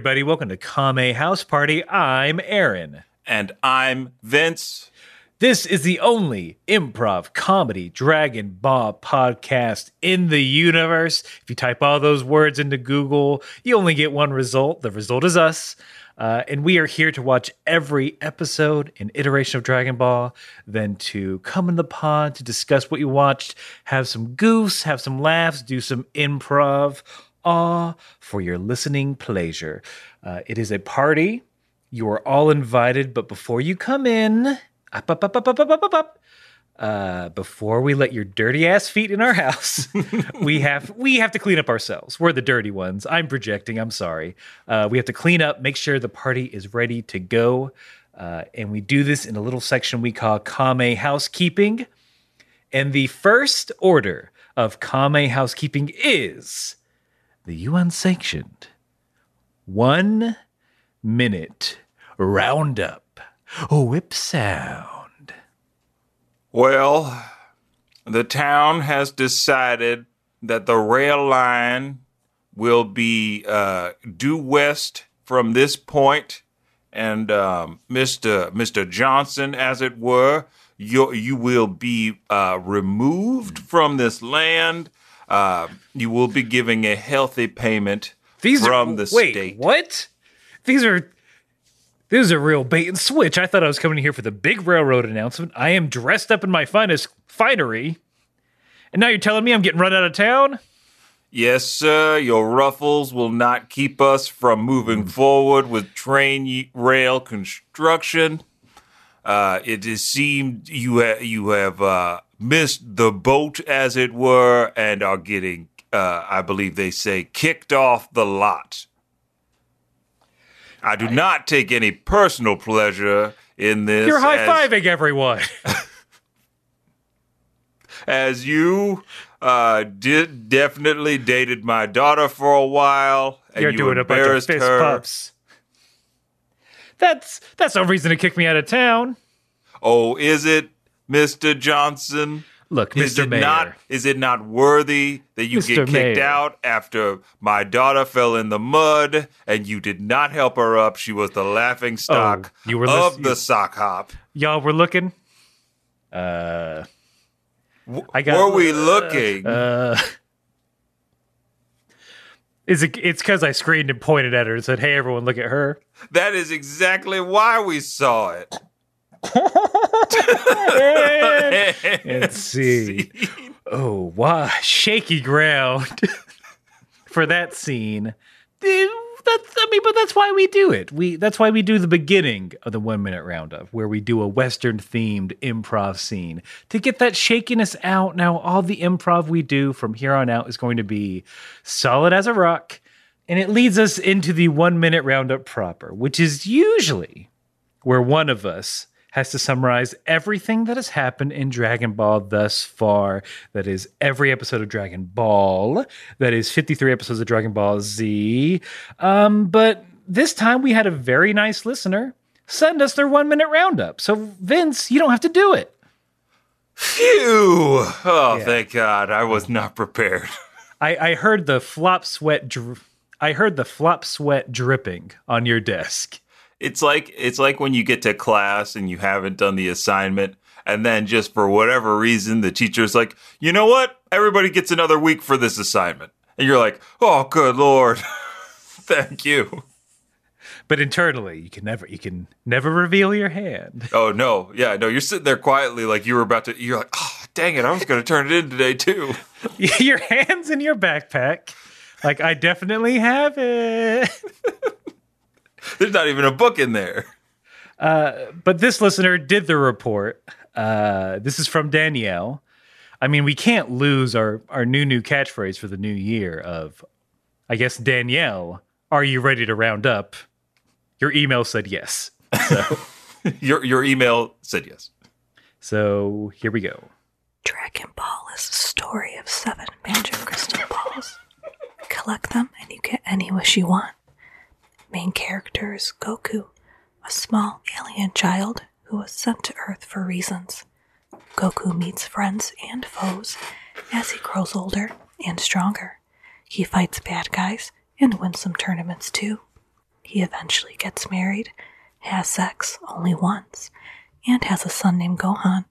Everybody, welcome to Kame House Party. I'm Aaron. And I'm Vince. This is the only improv comedy Dragon Ball podcast in the universe. If you type all those words into Google, you only get one result. The result is us. Uh, and we are here to watch every episode and iteration of Dragon Ball, then to come in the pod to discuss what you watched, have some goose, have some laughs, do some improv, all for your listening pleasure. Uh, it is a party. You are all invited, but before you come in, up, up, up, up, up, up, up, up, uh, before we let your dirty ass feet in our house, we have we have to clean up ourselves. We're the dirty ones. I'm projecting. I'm sorry. Uh, we have to clean up, make sure the party is ready to go, uh, and we do this in a little section we call Kame Housekeeping. And the first order of Kame Housekeeping is the UN sanctioned one minute roundup whip sound. Well, the town has decided that the rail line will be uh, due west from this point, and um, Mr. Mr. Johnson, as it were, you you will be uh, removed from this land. Uh, you will be giving a healthy payment These from are, the wait, state. What? These are this is a real bait and switch. I thought I was coming here for the big railroad announcement. I am dressed up in my finest finery. And now you're telling me I'm getting run out of town? Yes, sir. Your ruffles will not keep us from moving forward with train y- rail construction. Uh, it is seemed you ha- you have uh, missed the boat, as it were, and are getting, uh, I believe they say, kicked off the lot. I do not take any personal pleasure in this. You're high fiving everyone. as you uh, did definitely dated my daughter for a while, and You're you doing a bunch of embarrassed fist her. That's that's no reason to kick me out of town. Oh, is it, Mister Johnson? Look, Is Mr. it Mayor. not? Is it not worthy that you Mr. get kicked Mayor. out after my daughter fell in the mud and you did not help her up? She was the laughing stock Oh, you were of lis- the sock hop. Y'all were looking. Uh, I got- Were we looking? uh. Is it? It's because I screamed and pointed at her and said, "Hey, everyone, look at her." that is exactly why we saw it. Let's see. Oh, wow, shaky ground for that scene. Eh, That's, I mean, but that's why we do it. We that's why we do the beginning of the one minute roundup, where we do a western themed improv scene to get that shakiness out. Now, all the improv we do from here on out is going to be solid as a rock, and it leads us into the one minute roundup proper, which is usually where one of us has to summarize everything that has happened in Dragon Ball thus far. That is every episode of Dragon Ball. That is 53 episodes of Dragon Ball Z. Um, but this time we had a very nice listener send us their one minute roundup. So, Vince, you don't have to do it. Phew! Oh, Yeah. thank God. I was not prepared. I, I heard the flop sweat. Dri- I heard the flop sweat dripping on your desk. It's like it's like when you get to class and you haven't done the assignment and then just for whatever reason the teacher's like, "You know what? Everybody gets another week for this assignment." And you're like, "Oh, good lord. Thank you." But internally, you can never you can never reveal your hand. Oh, no. Yeah, no, you're sitting there quietly like you were about to you're like, "Oh, dang it. I was going to turn it in today too." your hands in your backpack. Like I definitely have it. There's not even a book in there. But this listener did the report. Uh, this is from Danielle. I mean, we can't lose our our new new catchphrase for the new year of, I guess Danielle. Are you ready to round up? Your email said yes. So Your your email said yes. so here we go. Dragon Ball is a story of seven magic crystal balls. Collect them and you get any wish you want. Main character is Goku, a small alien child who was sent to Earth for reasons. Goku meets friends and foes as he grows older and stronger. He fights bad guys and wins some tournaments too. He eventually gets married, has sex only once, and has a son named Gohan.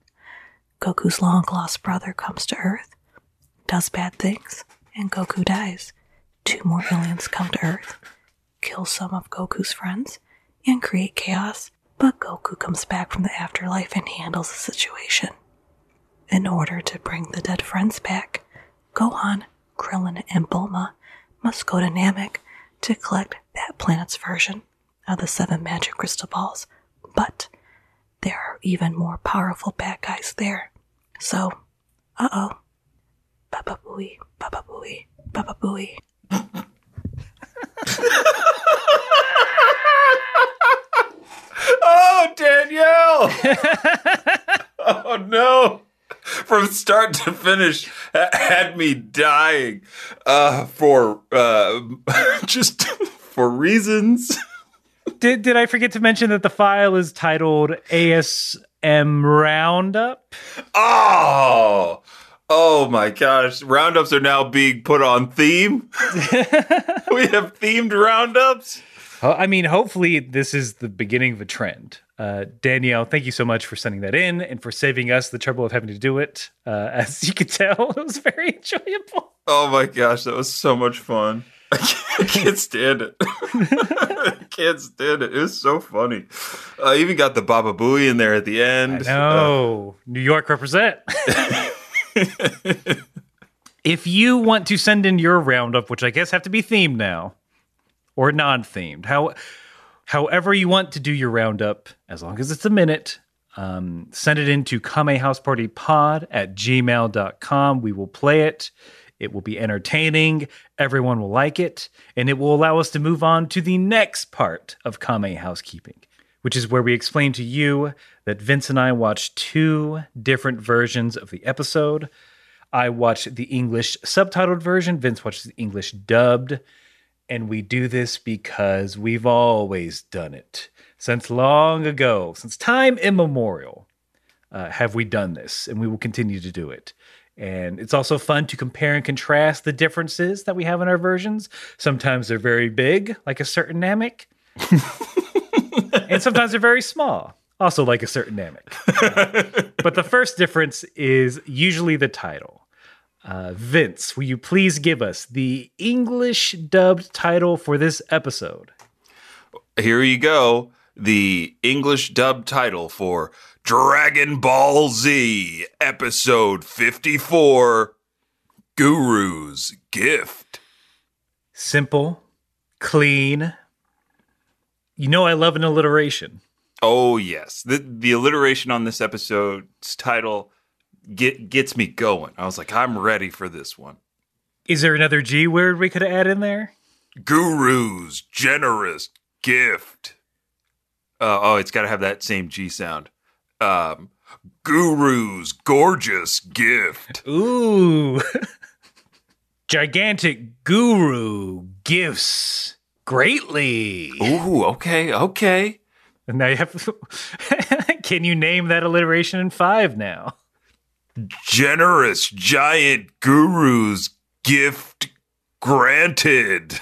Goku's long lost brother comes to Earth, does bad things, and Goku dies. Two more aliens come to Earth, kill some of Goku's friends, and create chaos, but Goku comes back from the afterlife and handles the situation. In order to bring the dead friends back, Gohan, Krillin, and Bulma must go to Namek to collect that planet's version of the seven magic crystal balls, but there are even more powerful bad guys there. So, uh oh. Baba booey, baba booey, booey. Oh, Danielle! oh no! From start to finish, had me dying uh, for uh, just for reasons. Did did I forget to mention that the file is titled ASM Roundup? Oh, oh my gosh! Roundups are now being put on theme. we have themed roundups. I mean, hopefully this is the beginning of a trend. Uh, Danielle, thank you so much for sending that in and for saving us the trouble of having to do it. Uh, as you could tell, it was very enjoyable. Oh my gosh, that was so much fun. I can't, I can't stand it. I can't stand it. It was so funny. I even got the Baba Booey in there at the end. No, New York represent. if you want to send in your roundup, which I guess have to be themed now or non-themed, how however you want to do your roundup, as long as it's a minute, um, send it in to kamehousepartypod at gmail.com. We will play it. It will be entertaining. Everyone will like it. And it will allow us to move on to the next part of Kame Housekeeping, which is where we explain to you that Vince and I watched two different versions of the episode. I watched the English subtitled version, Vince watched the English dubbed. And we do this because we've always done it. Since long ago, since time immemorial, uh, have we done this, and we will continue to do it. And it's also fun to compare and contrast the differences that we have in our versions. Sometimes they're very big, like a certain Namek, and sometimes they're very small, also like a certain Namek. but the first difference is usually the title. Uh, Vince, will you please give us the English dubbed title for this episode? Here you go. The English dubbed title for Dragon Ball Z, episode 54 Guru's Gift. Simple, clean. You know, I love an alliteration. Oh, yes. The, the alliteration on this episode's title get, gets me going. I was like, I'm ready for this one. Is there another G word we could add in there? Guru's generous gift. Uh, oh, it's got to have that same G sound. Um, Guru's gorgeous gift. Ooh. Gigantic guru gifts greatly. Ooh, okay, okay. And now you have. Can you name that alliteration in five now? Generous giant guru's gift granted.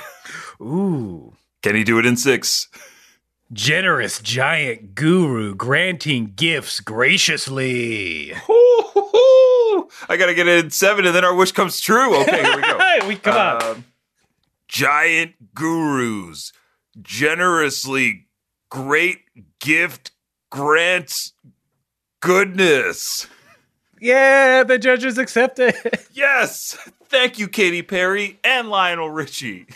Ooh. Can he do it in six? Generous giant guru granting gifts graciously. Ooh, I gotta get it in seven, and then our wish comes true. Okay, here we go. We come on. Um, giant gurus generously great gift grants goodness. Yeah, the judges accept it. Yes, thank you, Katy Perry and Lionel Richie.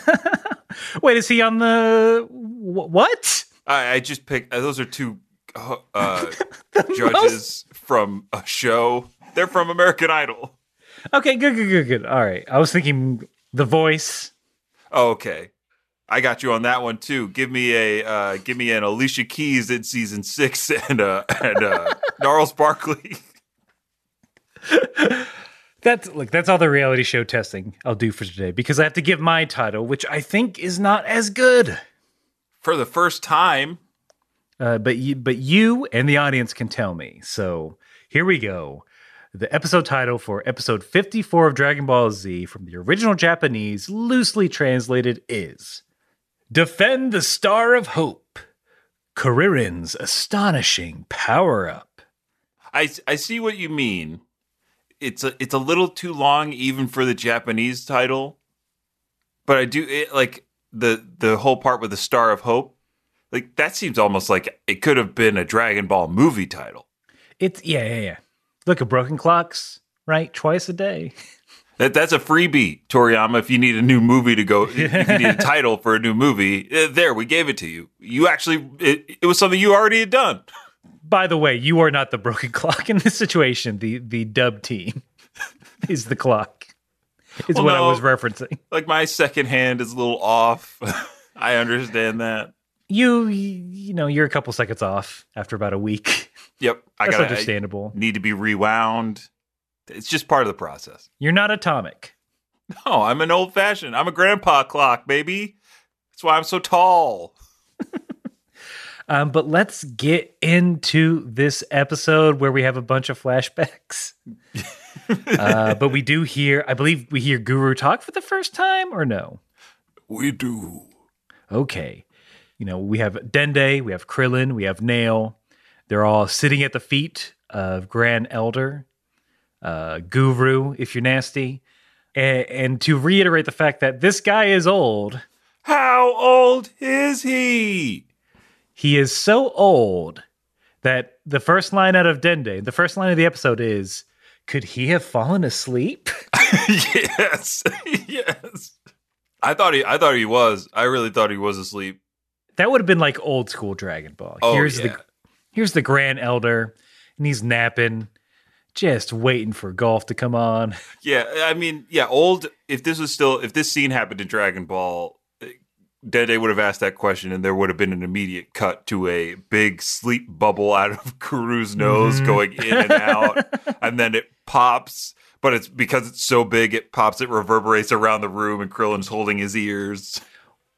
Wait, is he on the what? I, I just picked. Uh, those are two uh, uh, judges from a show. They're from American Idol. Okay, good, good, good, good. All right. I was thinking The Voice. Oh, okay. I got you on that one too. Give me a uh, give me an Alicia Keys in season six and uh and uh Gnarls Barkley. That's look, that's all the reality show testing I'll do for today because I have to give my title, which I think is not as good. For the first time. Uh, but you, but you and the audience can tell me. So here we go. The episode title for episode 54 of Dragon Ball Z from the original Japanese, loosely translated, is Defend the Star of Hope. Kuririn's astonishing power up. I I see what you mean. It's a it's a little too long even for the Japanese title. But I do it like the the whole part with the Star of Hope. Like that seems almost like it could have been a Dragon Ball movie title. It's yeah, yeah, yeah. Look at broken clocks, right? Twice a day. That that's a freebie, Toriyama. If you need a new movie to go, if you need a title for a new movie, uh, there we gave it to you. You actually, it, it was something you already had done. By the way, you are not the broken clock in this situation. The the dub team is the clock. Is Well, what I was referencing. Like my second hand is a little off. I understand that. You you know you're a couple seconds off after about a week. Yep, I That's got understandable. need to be rewound. It's just part of the process. You're not atomic. No, I'm an old fashioned. I'm a grandpa clock, baby. That's why I'm so tall. Um, but let's get into this episode where we have a bunch of flashbacks. uh, but we do hear, I believe we hear Guru talk for the first time, or no? We do. Okay. You know, we have Dende, we have Krillin, we have Nail. They're all sitting at the feet of Grand Elder, uh, Guru, if you're nasty. And, and to reiterate the fact that this guy is old, How old is he? He is so old that the first line out of Dende, the first line of the episode is, could he have fallen asleep? yes, yes. I thought he. I thought he was. I really thought he was asleep. That would have been like old school Dragon Ball. Oh, here's yeah. the here's the Grand Elder, and he's napping, just waiting for golf to come on. Yeah, I mean, yeah, old. If this was still, if this scene happened in Dragon Ball, Dende would have asked that question, and there would have been an immediate cut to a big sleep bubble out of Guru's nose going in and out, and then it pops. But it's because it's so big, it pops. It reverberates around the room, and Krillin's holding his ears.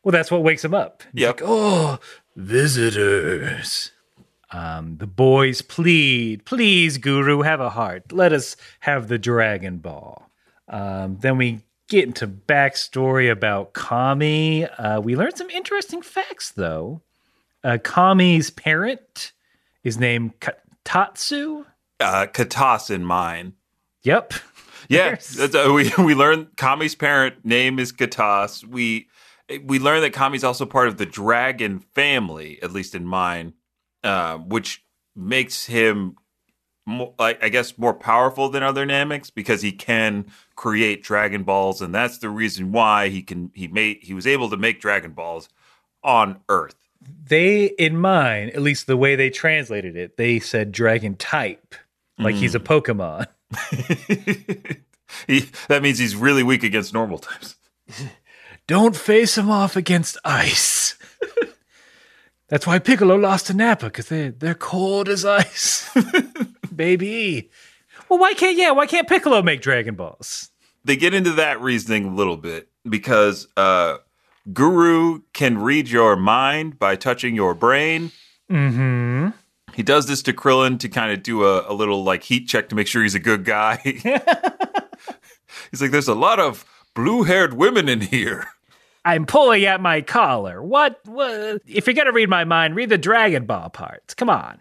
Well, that's what wakes him up. Yep. like, oh, visitors. Um, the boys plead, please, Guru, have a heart. Let us have the Dragon Ball. Um, then we get into backstory about Kami. Uh, we learned some interesting facts, though. Uh, Kami's parent is named Ka- Tatsu. Uh, Katas in mine. Yep. Yeah, uh, we we learned Kami's parent name is Katas. We we learned that Kami's also part of the dragon family, at least in mine, uh, which makes him, more, like I guess, more powerful than other Nameks because he can create Dragon Balls, and that's the reason why he can he made he was able to make Dragon Balls on Earth. They, in mine, at least the way they translated it, they said dragon type, like he's a mm. Pokemon. he, that means he's really weak against normal types. Don't face him off against ice. That's why Piccolo lost to Nappa because they they're cold as ice, baby. Well, why can't yeah? Why can't Piccolo make Dragon Balls? they get into that reasoning a little bit because uh, Guru can read your mind by touching your brain. Mm-hmm. He does this to Krillin to kind of do a, a little like heat check to make sure he's a good guy. he's like, "There's a lot of blue-haired women in here." I'm pulling at my collar. What? what? If you're gonna read my mind, read the Dragon Ball parts. Come on.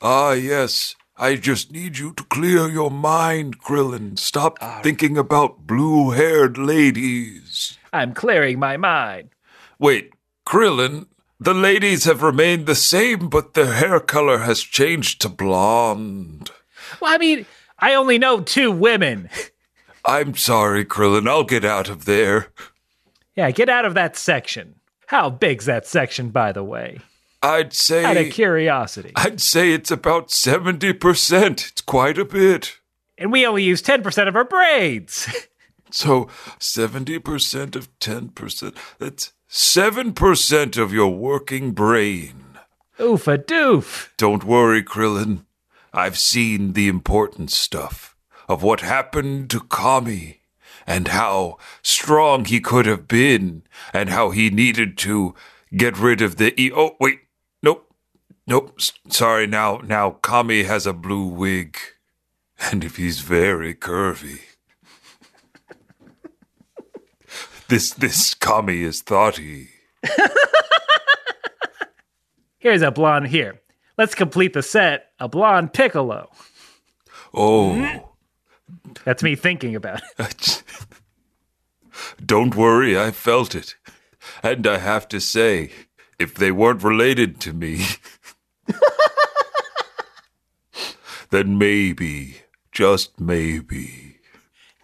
Ah, yes. I just need you to clear your mind, Krillin. Stop thinking about blue haired ladies. I'm clearing my mind. Wait, Krillin, the ladies have remained the same, but their hair color has changed to blonde. Well, I mean, I only know two women. I'm sorry, Krillin. I'll get out of there. Yeah, get out of that section. How big's that section, by the way? I'd say. Out of curiosity. I'd say it's about 70%. It's quite a bit. And we only use 10% of our braids. So 70% of 10%. That's 7% of your working brain. Oof a doof. Don't worry, Krillin. I've seen the important stuff of what happened to Kami and how strong he could have been and how he needed to get rid of the e- Oh, wait. Nope. Sorry. Now, now Kami has a blue wig. And if he's very curvy. this, this Kami is thoughty. Here's a blonde here. Let's complete the set. A blonde Piccolo. Oh, That's me thinking about it. don't worry, I felt it. And I have to say, if they weren't related to me, then maybe, just maybe.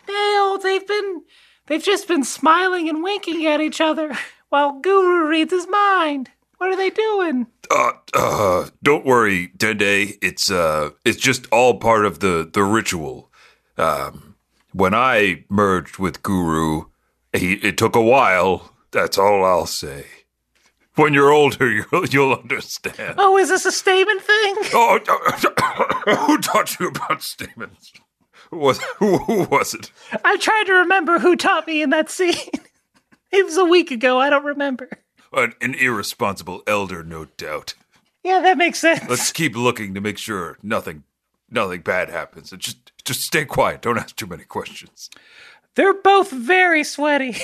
No, they've been they've just been smiling and winking at each other while Guru reads his mind. What are they doing? Uh, uh, don't worry, Dende. It's uh, it's just all part of the the ritual. Um, when I merged with Guru, he, it took a while. That's all I'll say. When you're older, you'll, you'll understand. Oh, is this a statement thing? Oh, oh, oh, who taught you about stamens? Who was who, who was it? I'm trying to remember who taught me in that scene. It was a week ago. I don't remember. An, an irresponsible elder, no doubt. Yeah, that makes sense. Let's keep looking to make sure nothing, nothing bad happens. And just, just stay quiet. Don't ask too many questions. They're both very sweaty.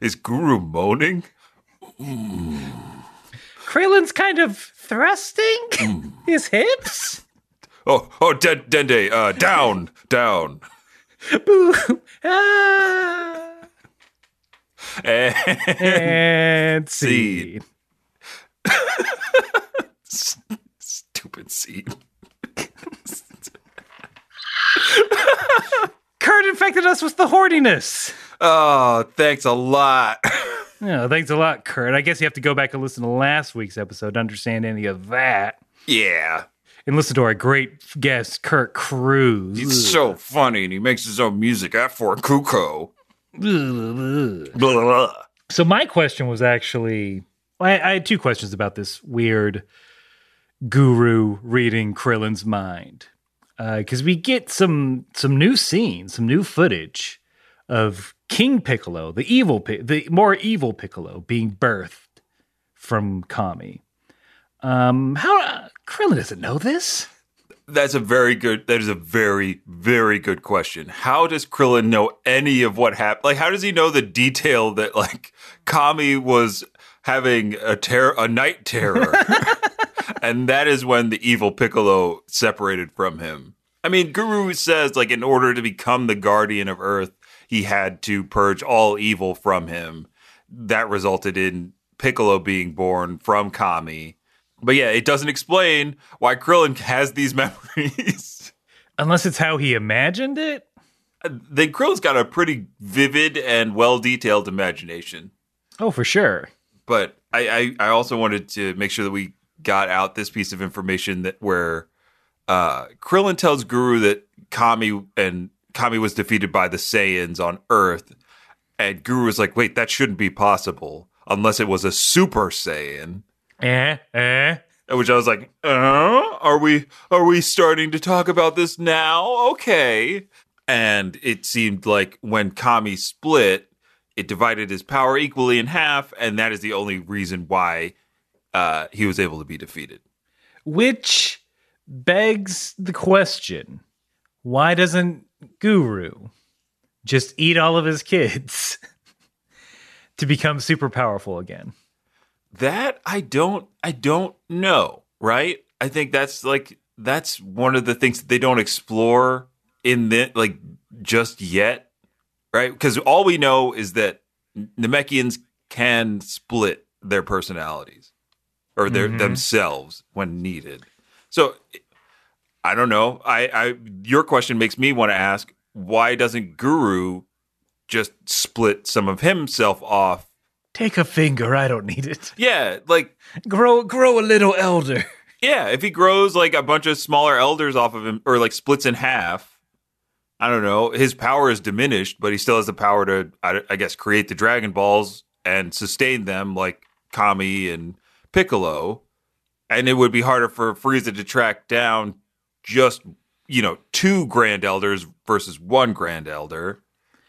Is Guru moaning? Krillin's kind of thrusting his hips. Oh, oh, Den- Dende, uh, down, down. Boo. Ah. And scene. stupid seed. Kurt infected us with the horniness. Oh, thanks a lot. Yeah, thanks a lot, Kurt. I guess you have to go back and listen to last week's episode to understand any of that. yeah. And listen to our great guest, Kurt Cruz. He's so funny and he makes his own music at Fort Cuckoo. Blah, blah, blah. So my question was actually, I, I had two questions about this weird guru reading Krillin's mind, uh, because we get some some new scenes, some new footage of King Piccolo, the evil, the more evil Piccolo, being birthed from Kami. Um, how Krillin doesn't know this? That's a very good. That is a very, very good question. How does Krillin know any of what happened? Like, how does he know the detail that like Kami was having a terror, a night terror, and that is when the evil Piccolo separated from him. I mean, Guru says like in order to become the guardian of Earth, he had to purge all evil from him. That resulted in Piccolo being born from Kami. But yeah, it doesn't explain why Krillin has these memories. Unless it's how he imagined it. then Krillin's got a pretty vivid and well detailed imagination. Oh, for sure. But I, I, I also wanted to make sure that we got out this piece of information that where uh, Krillin tells Guru that Kami and Kami was defeated by the Saiyans on Earth, and Guru was like, "Wait, that shouldn't be possible unless it was a Super Saiyan." Eh, eh. Which I was like, uh, are we are we starting to talk about this now? Okay. And it seemed like when Kami split, it divided his power equally in half, and that is the only reason why uh, he was able to be defeated. Which begs the question why doesn't Guru just eat all of his kids to become super powerful again? That I don't I don't know, right? I think that's like that's one of the things that they don't explore in the like just yet, right? Because all we know is that Namekians can split their personalities or their Mhm. themselves when needed. So I don't know. I, I your question makes me want to ask why doesn't Guru just split some of himself off? Take a finger, I don't need it. Yeah, like Grow grow a little elder. Yeah, if he grows like a bunch of smaller elders off of him, or like splits in half, I don't know. His power is diminished, but he still has the power to, I, I guess, create the Dragon Balls and sustain them, like Kami and Piccolo. And it would be harder for Frieza to track down just you know two Grand Elders versus one Grand Elder.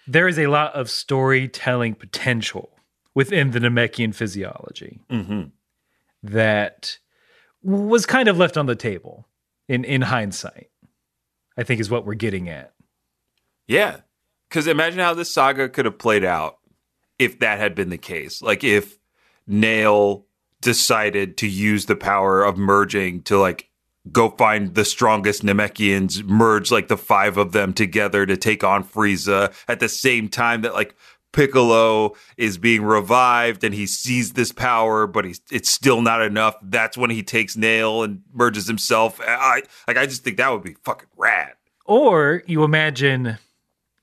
There is a lot of storytelling potential within the Namekian physiology Mm-hmm. that was kind of left on the table in, in hindsight, I think is what we're getting at. Yeah. Because imagine how this saga could have played out if that had been the case. Like if Nail decided to use the power of merging to like go find the strongest Namekians, merge like the five of them together to take on Frieza at the same time that like Piccolo is being revived and he sees this power, but he's it's still not enough. That's when he takes Nail and merges himself. I like I just think that would be fucking rad. Or you imagine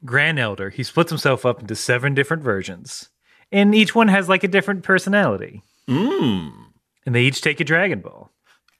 Grand Elder, he splits himself up into seven different versions, and each one has like a different personality. Mm. And they each take a Dragon Ball.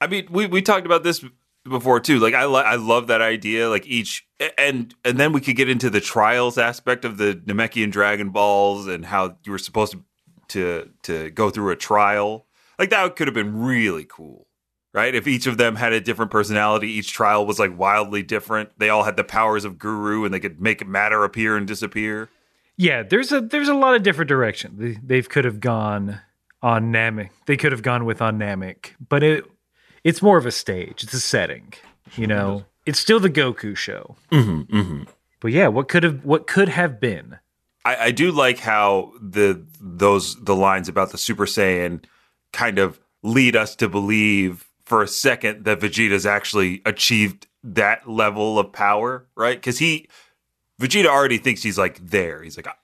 I mean, we, we talked about this before too. Like I lo- I love that idea. Like each and and then we could get into the trials aspect of the Namekian Dragon Balls and how you were supposed to to to go through a trial. Like that could have been really cool. Right? If each of them had a different personality, each trial was like wildly different. They all had the powers of Guru and they could make matter appear and disappear. Yeah, there's a there's a lot of different directions they, they could have gone on Namek. They could have gone with on Namek, but it it's more of a stage. It's a setting. You know, it's still the Goku show. Mm-hmm, mm-hmm. But yeah, what could have what could have been? I, I do like how the those the lines about the Super Saiyan kind of lead us to believe for a second that Vegeta's actually achieved that level of power, right? Because he Vegeta already thinks he's like there. He's like, "Ah,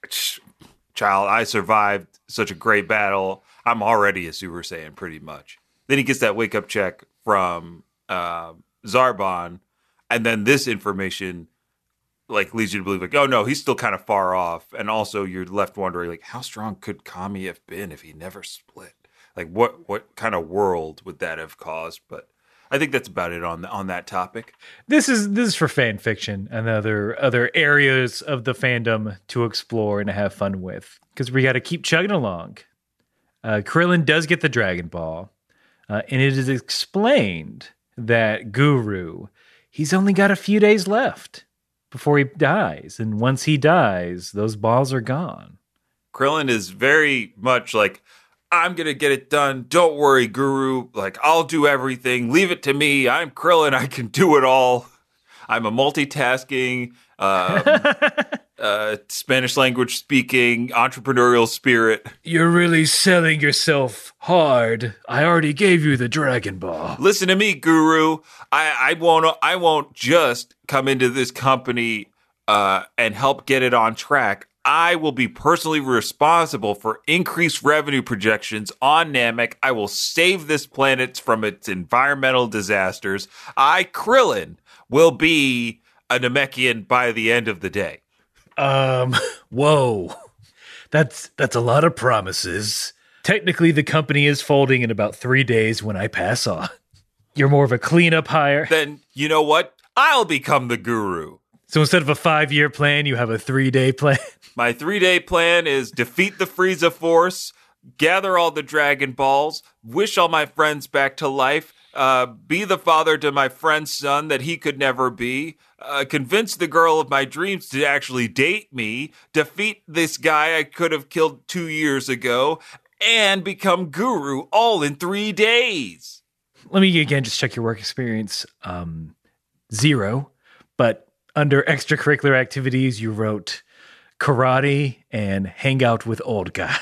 child, I survived such a great battle. I'm already a Super Saiyan, pretty much. Then he gets that wake up check from uh, Zarbon, and then this information like leads you to believe like oh no he's still kind of far off. And also you're left wondering like how strong could kami have been if he never split? Like what what kind of world would that have caused? But i think that's about it on on that topic. This is this is for fan fiction and other other areas of the fandom to explore and to have fun with. Because we got to keep chugging along. Uh, Krillin does get the Dragon Ball, uh, and it is explained that Guru he's only got a few days left before he dies, and once he dies, those balls are gone. krillin is very much like i'm gonna get it done. Don't worry guru. Like i'll do everything. Leave it to me. I'm krillin. I can do it all. I'm a multitasking um, uh, spanish language speaking entrepreneurial spirit You're really selling yourself hard. I already gave you the Dragon Ball. listen to me, Guru. I, I won't I won't just come into this company uh, and help get it on track. I will be personally responsible for increased revenue projections on Namek. I will save this planet from its environmental disasters. I, Krillin, will be a Namekian by the end of the day. Um, whoa. That's that's a lot of promises. Technically the company is folding in about 3 days when I pass on. You're more of a cleanup hire. Then you know what? I'll become the Guru. So instead of a 5-year plan, you have a 3-day plan. My three day plan is defeat the Frieza Force, gather all the Dragon Balls, wish all my friends back to life, uh, be the father to my friend's son that he could never be, uh, convince the girl of my dreams to actually date me, defeat this guy I could have killed two years ago, and become Guru all in three days. Let me again just check your work experience. Um, zero. But under extracurricular activities, you wrote karate and hang out with old guy,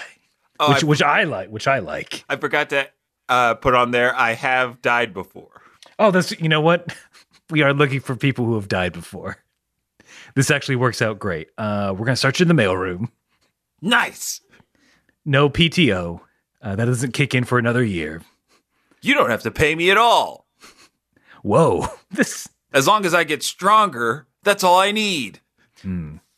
Oh, which I, which I like. Which I like. I forgot to uh, put on there. I have died before. Oh, that's you know what? We are looking for people who have died before. This actually works out great. Uh, we're gonna start you in the mailroom. Nice. No PTO. Uh, that doesn't kick in for another year. You don't have to pay me at all. Whoa. This. As long as I get stronger, that's all I need.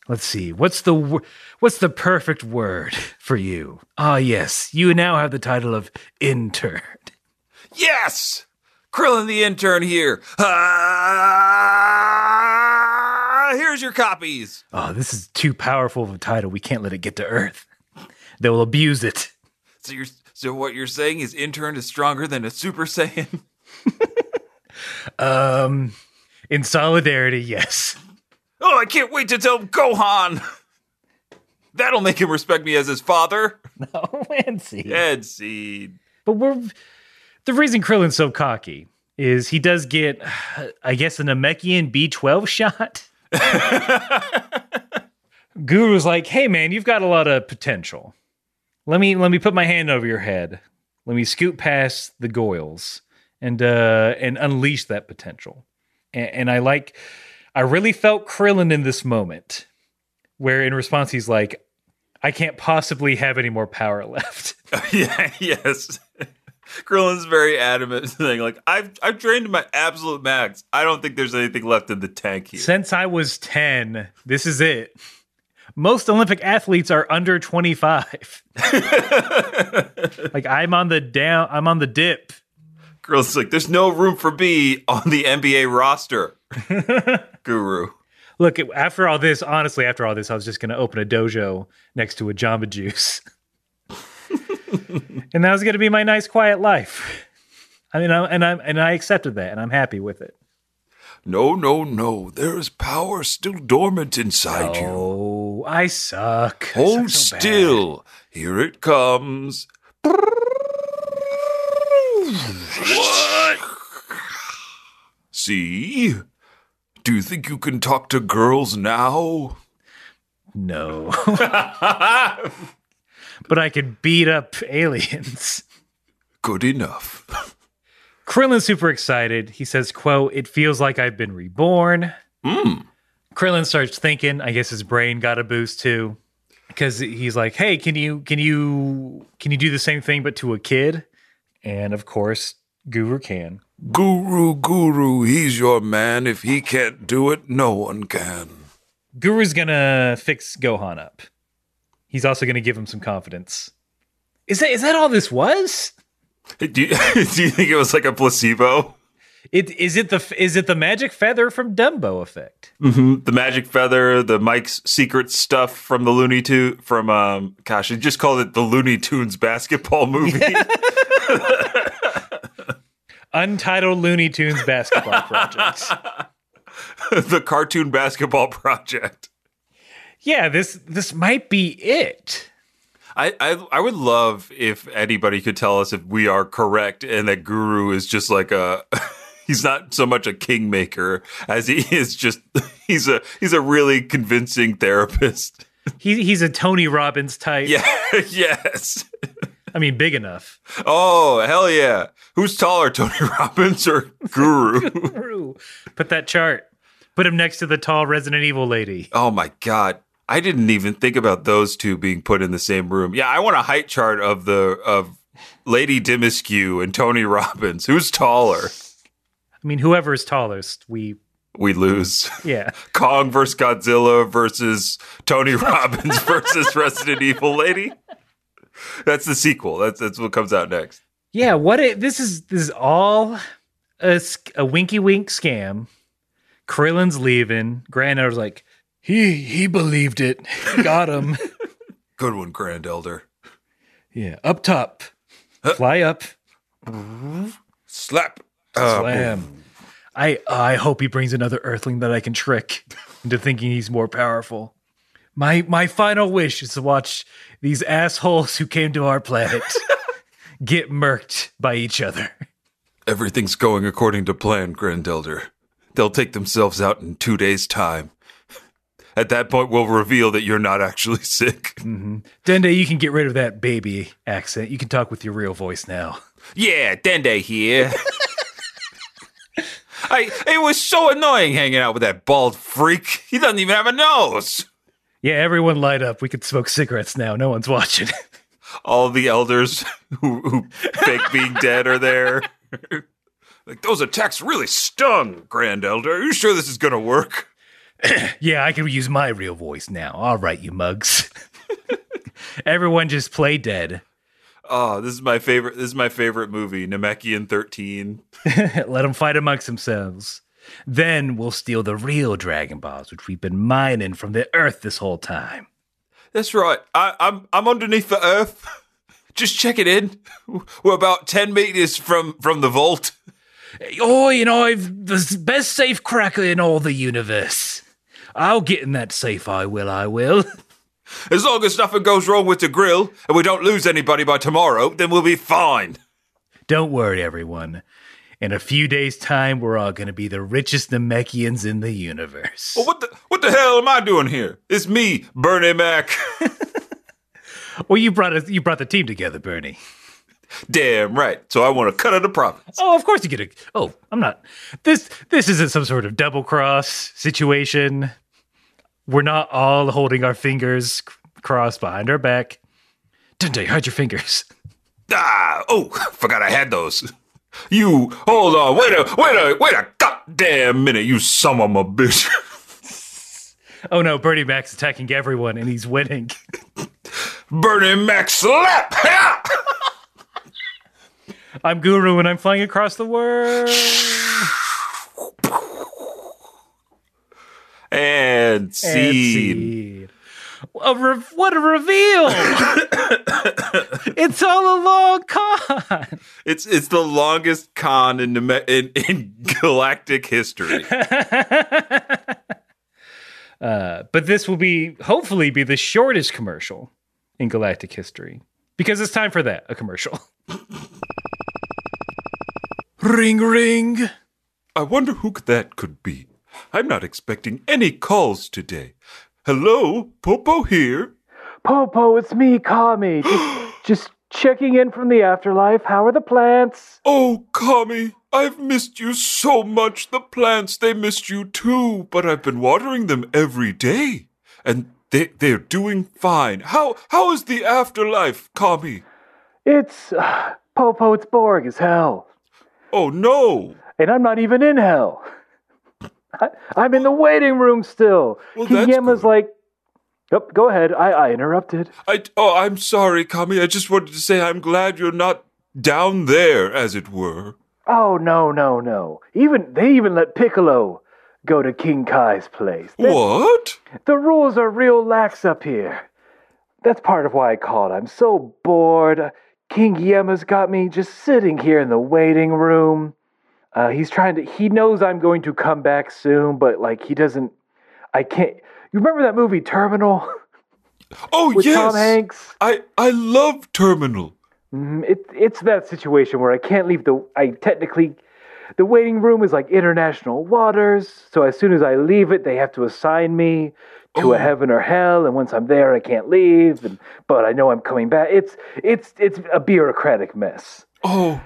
Let's see. What's the what's the perfect word for you? Ah, yes. You now have the title of intern. Yes! Krillin the intern here. Ah, here's your copies. Oh, this is too powerful of a title. We can't let it get to Earth. They will abuse it. So you're so what you're saying is intern is stronger than a Super Saiyan? Um, in solidarity, yes. Oh, I can't wait to tell Gohan. That'll make him respect me as his father. No, and see. Ed Seed. But we're the reason Krillin's so cocky is he does get, I guess, an Namekian B12 shot. Guru's like, hey man, you've got a lot of potential. let me let me put my hand over your head. Let me scoot past the goils and uh and unleash that potential. And, and I like I really felt Krillin in this moment, where in response he's like, I can't possibly have any more power left. yeah, yes. Krillin's very adamant saying like I've I've trained to my absolute max. I don't think there's anything left in the tank here. Since I was 10, this is it. Most Olympic athletes are under 25. like I'm on the down I'm on the dip. Krillin's like there's no room for me on the NBA roster. Guru. Look, after all this, honestly, after all this, I was just going to open a dojo next to a Jamba Juice. and that was going to be my nice quiet life. I mean, I, and I and I accepted that, and I'm happy with it. No, no, no. There is power still dormant inside you. Oh, I suck. I Hold suck so still. Here it comes. What? See? Do you think you can talk to girls now? No, but I can beat up aliens. Good enough. Krillin's super excited. He says, quote, it feels like I've been reborn. Hmm. Krillin starts thinking, I guess his brain got a boost too. Because he's like, hey, can you can you can you do the same thing but to a kid? And of course, Guru can. Guru, Guru, he's your man. If he can't do it, no one can. Guru's gonna fix Gohan up. He's also gonna give him some confidence. Is that is that all this was? Do you, do you think it was like a placebo? It is it the is it the magic feather from Dumbo effect? The magic feather, the Mike's secret stuff from the Looney Tune from um gosh, I just called it the Looney Tunes basketball movie. Untitled Looney Tunes basketball project. the cartoon basketball project. Yeah, this this might be it. I, I I would love if anybody could tell us if we are correct and that Guru is just like a he's not so much a kingmaker as he is just he's a he's a really convincing therapist. He he's a Tony Robbins type. Yeah, yes. I mean, big enough. Oh, hell yeah. Who's taller, Tony Robbins or Guru? Guru. Put that chart. Put him next to the tall Resident Evil lady. oh my god. I didn't even think about those two being put in the same room. Yeah, I want a height chart of the of Lady Dimitrescu and Tony Robbins. Who's taller? I mean, whoever is tallest, we We lose. yeah. Kong versus Godzilla versus Tony Robbins versus Resident Evil Lady. That's the sequel. That's that's what comes out next. Yeah, what it this is this is all a, a winky wink scam. Krillin's leaving. Grandad's like, he he believed it. Got him. Good one, Grand Elder. yeah, up top. Fly up. Slap. Uh, Slam. I I hope he brings another earthling that I can trick into thinking he's more powerful. My my final wish is to watch these assholes who came to our planet get murked by each other. Everything's going according to plan, Grand Elder. They'll take themselves out in two days' time. At that point, we'll reveal that you're not actually sick. Dende, you can get rid of that baby accent. You can talk with your real voice now. Yeah, Dende here. I it was so annoying hanging out with that bald freak. He doesn't even have a nose. Yeah, everyone light up. We could smoke cigarettes now. No one's watching. All the elders who, who fake being dead are there. Like, those attacks really stung, Grand Elder. Are you sure this is gonna work? yeah, I can use my real voice now. All right, you mugs. everyone just play dead. Oh, this is my favorite. This is my favorite movie, Namekian Thirteen. Let them fight amongst themselves. Then we'll steal the real Dragon Balls, which we've been mining from the Earth this whole time. That's right. I, I'm I'm underneath the earth. Just check it in. We're about ten meters from from the vault. Oh, you know, I've the best safe cracker in all the universe. I'll get in that safe. I will. I will. As long as nothing goes wrong with the grill and we don't lose anybody by tomorrow, then we'll be fine. Don't worry, everyone. In a few days' time, we're all going to be the richest Namekians in the universe. Well, what the what the hell am I doing here? It's me, Bernie Mac. Well, you brought it, you brought the team together, Bernie. Damn right. So I want to cut out the profits. Oh, of course you get a. Oh, I'm not. This this isn't some sort of double cross situation. We're not all holding our fingers crossed behind our back. Dende, hide your fingers. Ah, oh, forgot I had those. You hold on, wait a wait a wait a goddamn minute, you son of a bitch. Oh no, Bernie Mac's attacking everyone and he's winning. Burning Mac slap! I'm Guru and I'm flying across the world. And And seed. seed. A re- what a reveal! it's all a long con. It's it's the longest con in in, in galactic history. Uh, but this will be hopefully be the shortest commercial in galactic history because it's time for that a commercial. ring ring. I wonder who that could be. I'm not expecting any calls today. Hello, Popo here. Popo, it's me, Kami. Just, just checking in from the afterlife. How are the plants? Oh, Kami, I've missed you so much. The plants, they missed you too, but I've been watering them every day. And they, they're doing fine. How, how is the afterlife, Kami? It's uh, Popo. It's boring as hell, Oh, no. and I'm not even in hell. I, I'm in the waiting room still. Well, Kiyama's like, oh, go ahead. I, I interrupted. I, oh, I'm sorry, Kami. I just wanted to say I'm glad you're not down there, as it were. Oh no, no, no. Even they even let Piccolo go to King Kai's place. They- What? The rules are real lax up here. That's part of why I called. I'm so bored. King Yemma's got me just sitting here in the waiting room. Uh, he's trying to. He knows I'm going to come back soon, but like he doesn't. I can't. You remember that movie Terminal Oh, with yes. Tom Hanks? I, I love Terminal. Mm, It, it's that situation where I can't leave the. I technically, the waiting room is like international waters. So as soon as I leave it, they have to assign me to a heaven or hell. And once I'm there, I can't leave. And but I know I'm coming back. It's it's it's a bureaucratic mess. Oh,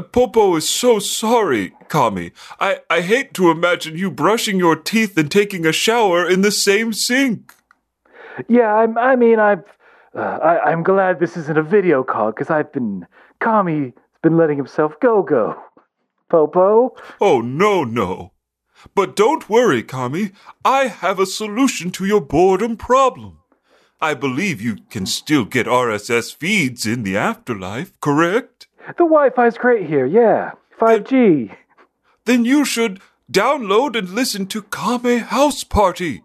Popo is so sorry, Kami. I, I hate to imagine you brushing your teeth and taking a shower in the same sink. Yeah, I'm, I mean, I've, uh, I, I'm glad this isn't a video call because I've been, Kami's been letting himself go go. Popo? Oh, no, no. But don't worry, Kami. I have a solution to your boredom problem. I believe you can still get RSS feeds in the afterlife, correct? The Wi Fi's great here, yeah. 5G. Then you should download and listen to Kame House Party.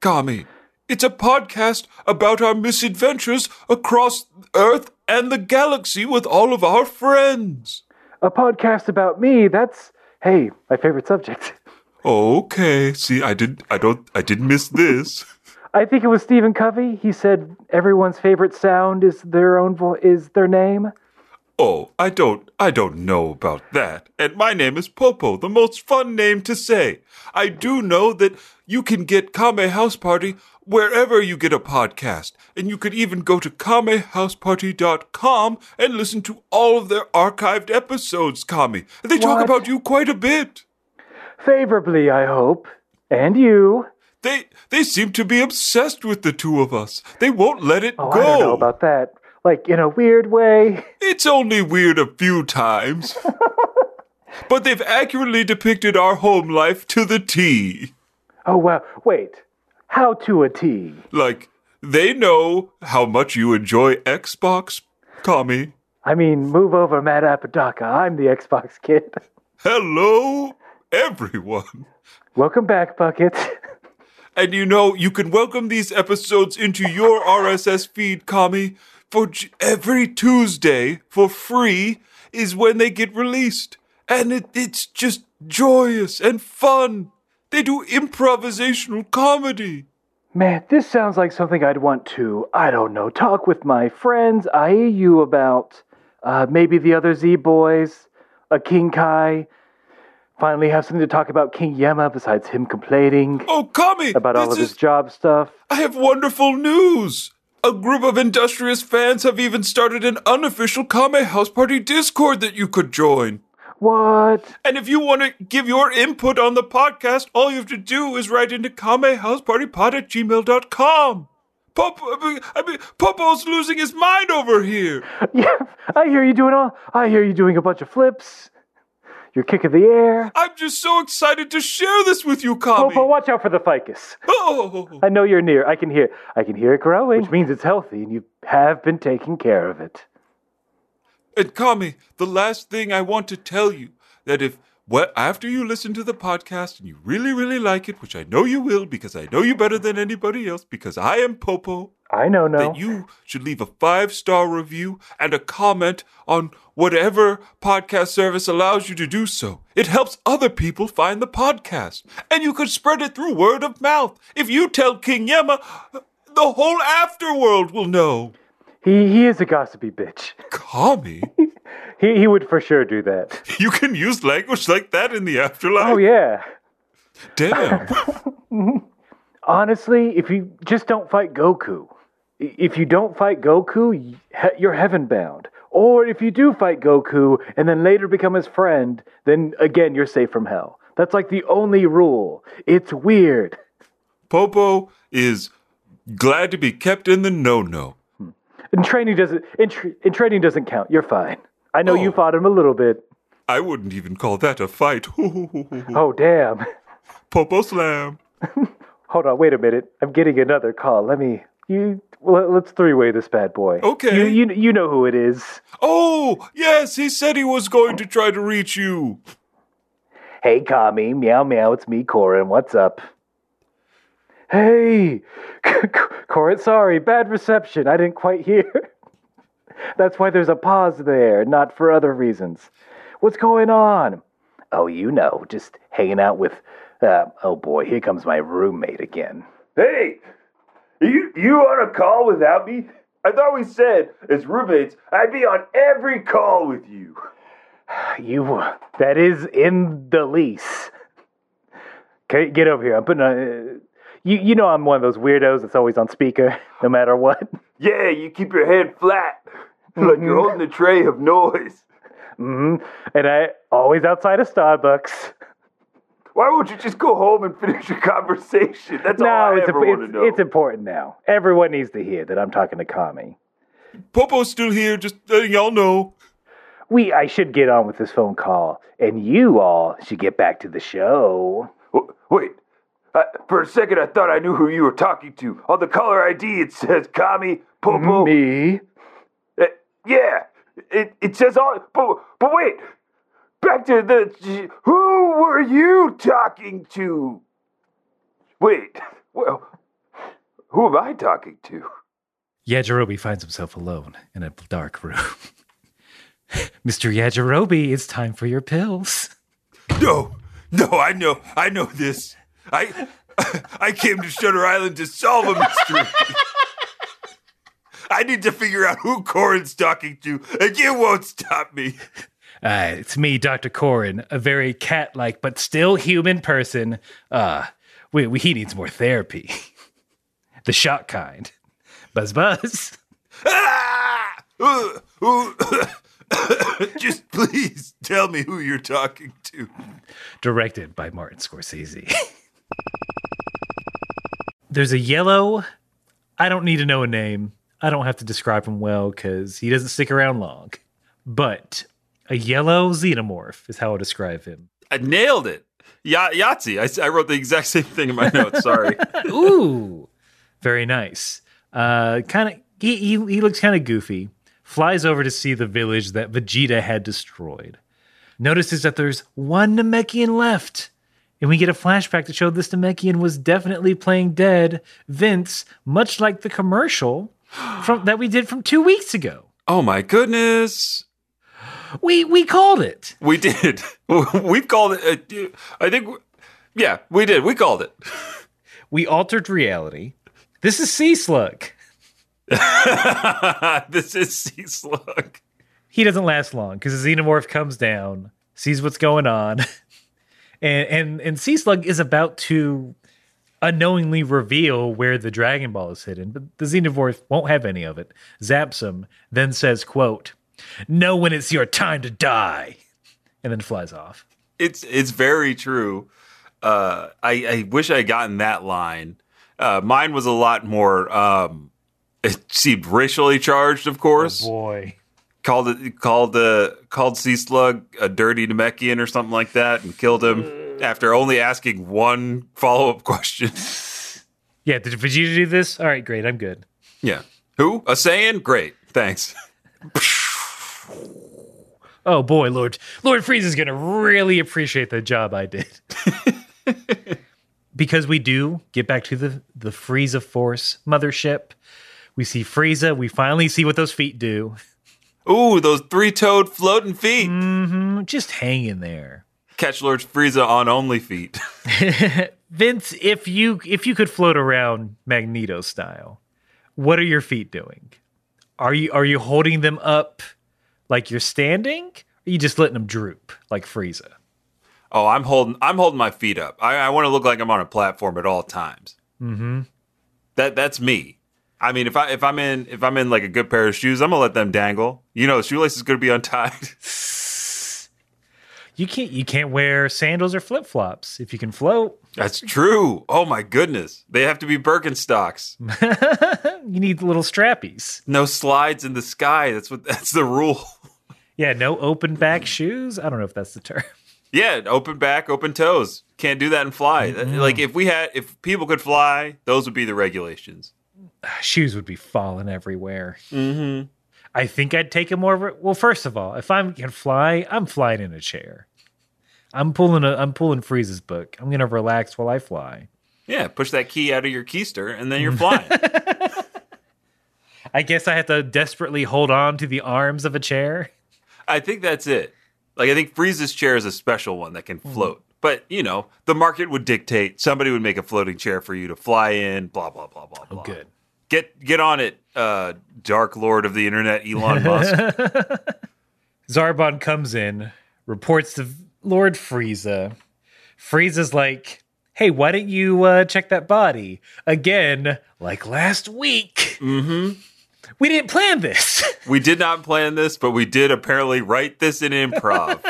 Kami, it's a podcast about our misadventures across Earth and the galaxy with all of our friends. A podcast about me, that's, hey, my favorite subject. Okay, see, I did, I don't, I didn't miss this. I think it was Stephen Covey. He said everyone's favorite sound is their own vo- is their name. Oh, I don't, I don't know about that. And my name is Popo, the most fun name to say. I do know that you can get Kame House Party wherever you get a podcast. And you could even go to kamehouseparty.com and listen to all of their archived episodes, Kami. They talk about you quite a bit. Favorably, I hope. And you. They, they seem to be obsessed with the two of us. They won't let it Oh, go. I don't know about that. Like, in a weird way. It's only weird a few times. but they've accurately depicted our home life to the T. Oh, wow. Wait. How to a T? Like, they know how much you enjoy Xbox, Kami. I mean, move over, Matt Apodaca. I'm the Xbox kid. Hello, everyone. Welcome back, Bucket. And you know, you can welcome these episodes into your RSS feed, Kami, for every Tuesday for free is when they get released. And it, it's just joyous and fun. They do improvisational comedy. Man, this sounds like something I'd want to, I don't know, talk with my friends, i.e., you about. Uh, maybe the other Z Boys, a King Kai. Finally, have something to talk about King Yemma besides him complaining Oh, Kami! about all of his job stuff. I have wonderful news. A group of industrious fans have even started an unofficial Kame House Party Discord that you could join. What? And if you want to give your input on the podcast, all you have to do is write into kamehousepartypod at gmail.com. Popo, I mean, I mean, Popo's losing his mind over here. Yeah, I hear you doing all. I hear you doing a bunch of flips. You're of the air. I'm just so excited to share this with you, Kami. Popo, watch out for the ficus. Oh, I know you're near. I can hear. I can hear it growing, which means it's healthy, and you have been taking care of it. and Kami, the last thing I want to tell you that if well, after you listen to the podcast and you really, really like it, which I know you will because I know you better than anybody else because I am Popo, I know, no. that you should leave a five star review and a comment on whatever podcast service allows you to do so. It helps other people find the podcast. And you could spread it through word of mouth. If you tell King Yemma, the whole afterworld will know. he he is a gossipy bitch. Kami, He he would for sure do that. you can use language like that in the afterlife? Oh yeah. Damn. Honestly, if you just don't fight Goku, if you don't fight Goku, you're heaven bound. Or if you do fight Goku and then later become his friend, then again you're safe from hell. That's like the only rule. It's weird. Popo is glad to be kept in the no no. Hmm. And training doesn't. In, tr- in training doesn't count. You're fine. I know you Oh. fought him a little bit. I wouldn't even call that a fight. Oh damn. Popo slam. Hold on. Wait a minute. I'm getting another call. Let me. You. Well, let's three way this bad boy. Okay. You, you you know who it is. Oh, yes, he said he was going to try to reach you. Hey, Kami, meow meow, it's me, Korin. What's up? Hey, Korin, sorry, bad reception. I didn't quite hear. That's why there's a pause there, not for other reasons. What's going on? Oh, you know, just hanging out with. Uh, oh boy, here comes my roommate again. Hey, you you on a call without me? I thought we said as roommates I'd be on every call with you. You. That is in the lease. Okay, get over here. I'm putting a. You, you know I'm one of those weirdos that's always on speaker, no matter what. Yeah, you keep your head flat, like you're holding a tray of noise. hmm And I always outside of Starbucks. Why won't you just go home and finish your conversation? That's all I it's, ever want to it's, know. it's important now. Everyone needs to hear that I'm talking to Kami. Popo's still here, just letting y'all know. We, I should get on with this phone call, and you all should get back to the show. W- Wait, uh, for a second I thought I knew who you were talking to. On the caller ID it says Kami Popo. Me? Uh, yeah, it it says all. But but wait, back to the. Who were you talking to? Wait, well, who am I talking to? Yajirobe finds himself alone in a dark room. Mr. Yajirobe, it's time for your pills. No, no, I know, I know this. I, I came to Shutter Island to solve a mystery. I need to figure out who Korin's talking to, and you won't stop me. Uh, it's me, Dr. Korin, a very cat like but still human person. Uh, we, we, he needs more therapy. the shock kind. Buzz buzz. Ah! Just please tell me who you're talking to. Directed by Martin Scorsese. There's a yellow. I don't need to know a name. I don't have to describe him well because he doesn't stick around long. But a yellow xenomorph is how I describe him. I nailed it. Ya- Yahtzee. I, I wrote the exact same thing in my notes. Sorry. Ooh, very nice. Uh, kind of. He, he he looks kind of goofy. Flies over to see the village that Vegeta had destroyed. Notices that there's one Namekian left, and we get a flashback to show this Namekian was definitely playing dead Vince, much like the commercial from that we did from two weeks ago. oh my goodness. We we called it. We did. We've called it. Uh, I think. Yeah, we did. We called it. We altered reality. This is Sea Slug. this is Sea Slug. he doesn't last long because the xenomorph comes down, sees what's going on, and and and Sea Slug is about to unknowingly reveal where the Dragon Ball is hidden, but the Xenomorph won't have any of it. Zaps him, then says, quote, Know when it's your time to die. And then flies off. It's it's very true. Uh, I, I wish I had gotten that line. Uh, mine was a lot more. Um, it seemed racially charged, of course. Boy. called it called the called Sea Slug a dirty Namekian or something like that, and killed him after only asking one follow up question. Yeah, did Vegeta do this? All right, great. I'm good. yeah, who a Saiyan? Great, thanks. Oh boy, Lord Lord Frieza is gonna really appreciate the job I did. because we do get back to the the Frieza Force mothership. We see Frieza. We finally see what those feet do. Ooh, those three toed floating feet. Mm, Just hanging there. Catch Lord Frieza on only feet. Vince, if you if you could float around Magneto style, what are your feet doing? Are you are you holding them up like you're standing? Or are you just letting them droop like Frieza? oh, I'm holding I'm holding my feet up. I, I want to look like I'm on a platform at all times. Mm-hmm. That that's me. I mean, if I if I'm in if I'm in like a good pair of shoes, I'm gonna let them dangle. You know, the shoelace is gonna be untied. You can't you can't wear sandals or flip flops if you can float. That's true. Oh my goodness. They have to be Birkenstocks. You need little strappies. No slides in the sky. That's what that's the rule. Yeah, no open back shoes. I don't know if that's the term. Yeah, open back, open toes. Can't do that and fly. Like if we had if people could fly, those would be the regulations. Shoes would be falling everywhere. Mm-hmm. I think I'd take a more. Well, first of all, if I can fly, I'm flying in a chair. I'm pulling a. I'm pulling Frieza's book. I'm gonna relax while I fly. Yeah, push that key out of your keister and then you're flying. I guess I have to desperately hold on to the arms of a chair. I think that's it. Like I think Frieza's chair is a special one that can mm-hmm. float. But, you know, the market would dictate somebody would make a floating chair for you to fly in, blah blah blah blah oh, blah. Good. Get get on it, uh Dark Lord of the Internet, Elon Musk. Zarbon comes in, reports to Lord Frieza. Frieza's like, "Hey, why don't you uh, check that body again, like last week?" Mm-hmm. We didn't plan this. we did not plan this, but we did apparently write this in improv.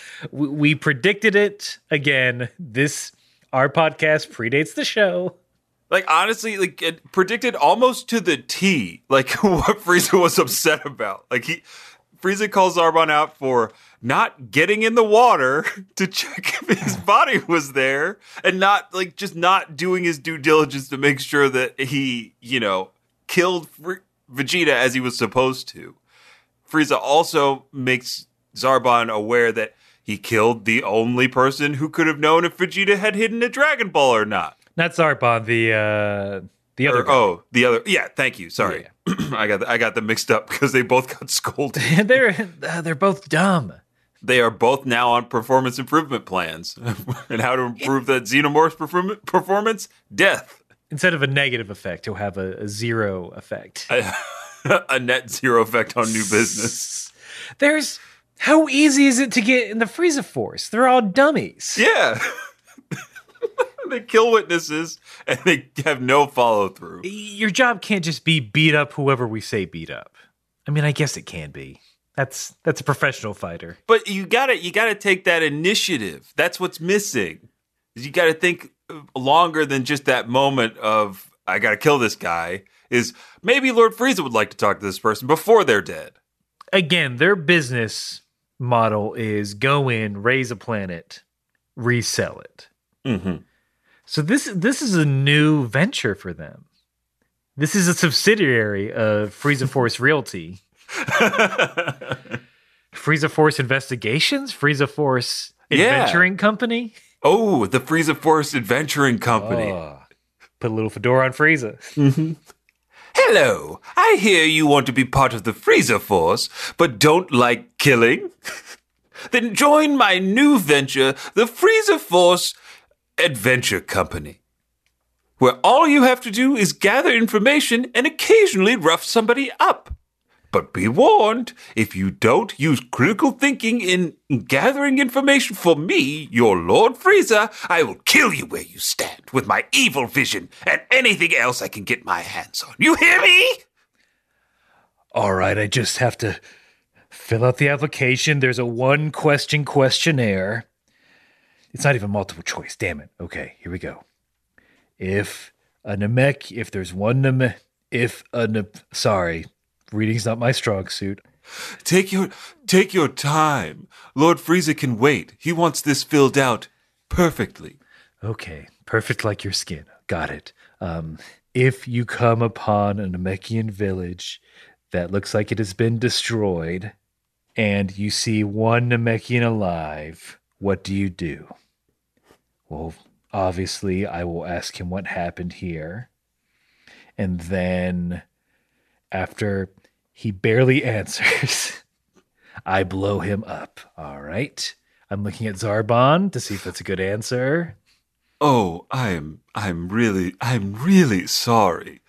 we, we predicted it again. This our podcast predates the show. Like honestly, like it predicted almost to the T, like what Frieza was upset about. Like he Frieza calls Zarbon out for not getting in the water to check if his body was there and not like just not doing his due diligence to make sure that he, you know, killed Vegeta as he was supposed to. Frieza also makes Zarbon aware that he killed the only person who could have known if Vegeta had hidden a Dragon Ball or not. Not Zarbon, the uh, the other. Or- oh, the other. Yeah, thank you. Sorry, I got I got them mixed up because they both got scolded. they're uh, they're both dumb. they are both now on performance improvement plans and how to improve that xenomorph's perform- performance. Death, Instead of a negative effect, he'll have a, a zero effect. a net zero effect on new business. There's how easy is it to get in the Frieza Force? They're all dummies. Yeah. They kill witnesses and they have no follow through. Your job can't just be beat up whoever we say beat up. I mean, I guess it can be. That's that's a professional fighter. But you gotta you gotta take that initiative. That's what's missing. You gotta think longer than just that moment of I gotta kill this guy. Is maybe Lord Frieza would like to talk to this person before they're dead. Again, their business model is go in, raze a planet, resell it. Mm-hmm. So this this is a new venture for them. This is a subsidiary of Frieza Force Realty. Frieza Force Investigations, Frieza Force Yeah. Adventuring Company. Oh, the Frieza Force Adventuring Company. Oh, put a little fedora on Frieza. Mm-hmm. Hello, I hear you want to be part of the Frieza Force, but don't like killing? then join my new venture, the Frieza Force Adventure Company, where all you have to do is gather information and occasionally rough somebody up. But be warned, if you don't use critical thinking in gathering information for me, your Lord Frieza, I will kill you where you stand with my evil vision and anything else I can get my hands on. You hear me? All right, I just have to fill out the application. There's a one question questionnaire. It's not even multiple choice. Damn it. Okay, here we go. If a Namek, if there's one Namek, if a Ne- sorry, reading's not my strong suit. Take your take your time. Lord Frieza can wait. He wants this filled out perfectly. Okay, perfect like your skin. Got it. Um, if you come upon a Namekian village that looks like it has been destroyed, and you see one Namekian alive, what do you do? Well, obviously, I will ask him what happened here. And then, after he barely answers, I blow him up. All right. I'm looking at Zarbon to see if that's a good answer. Oh, I'm I'm really I'm really sorry.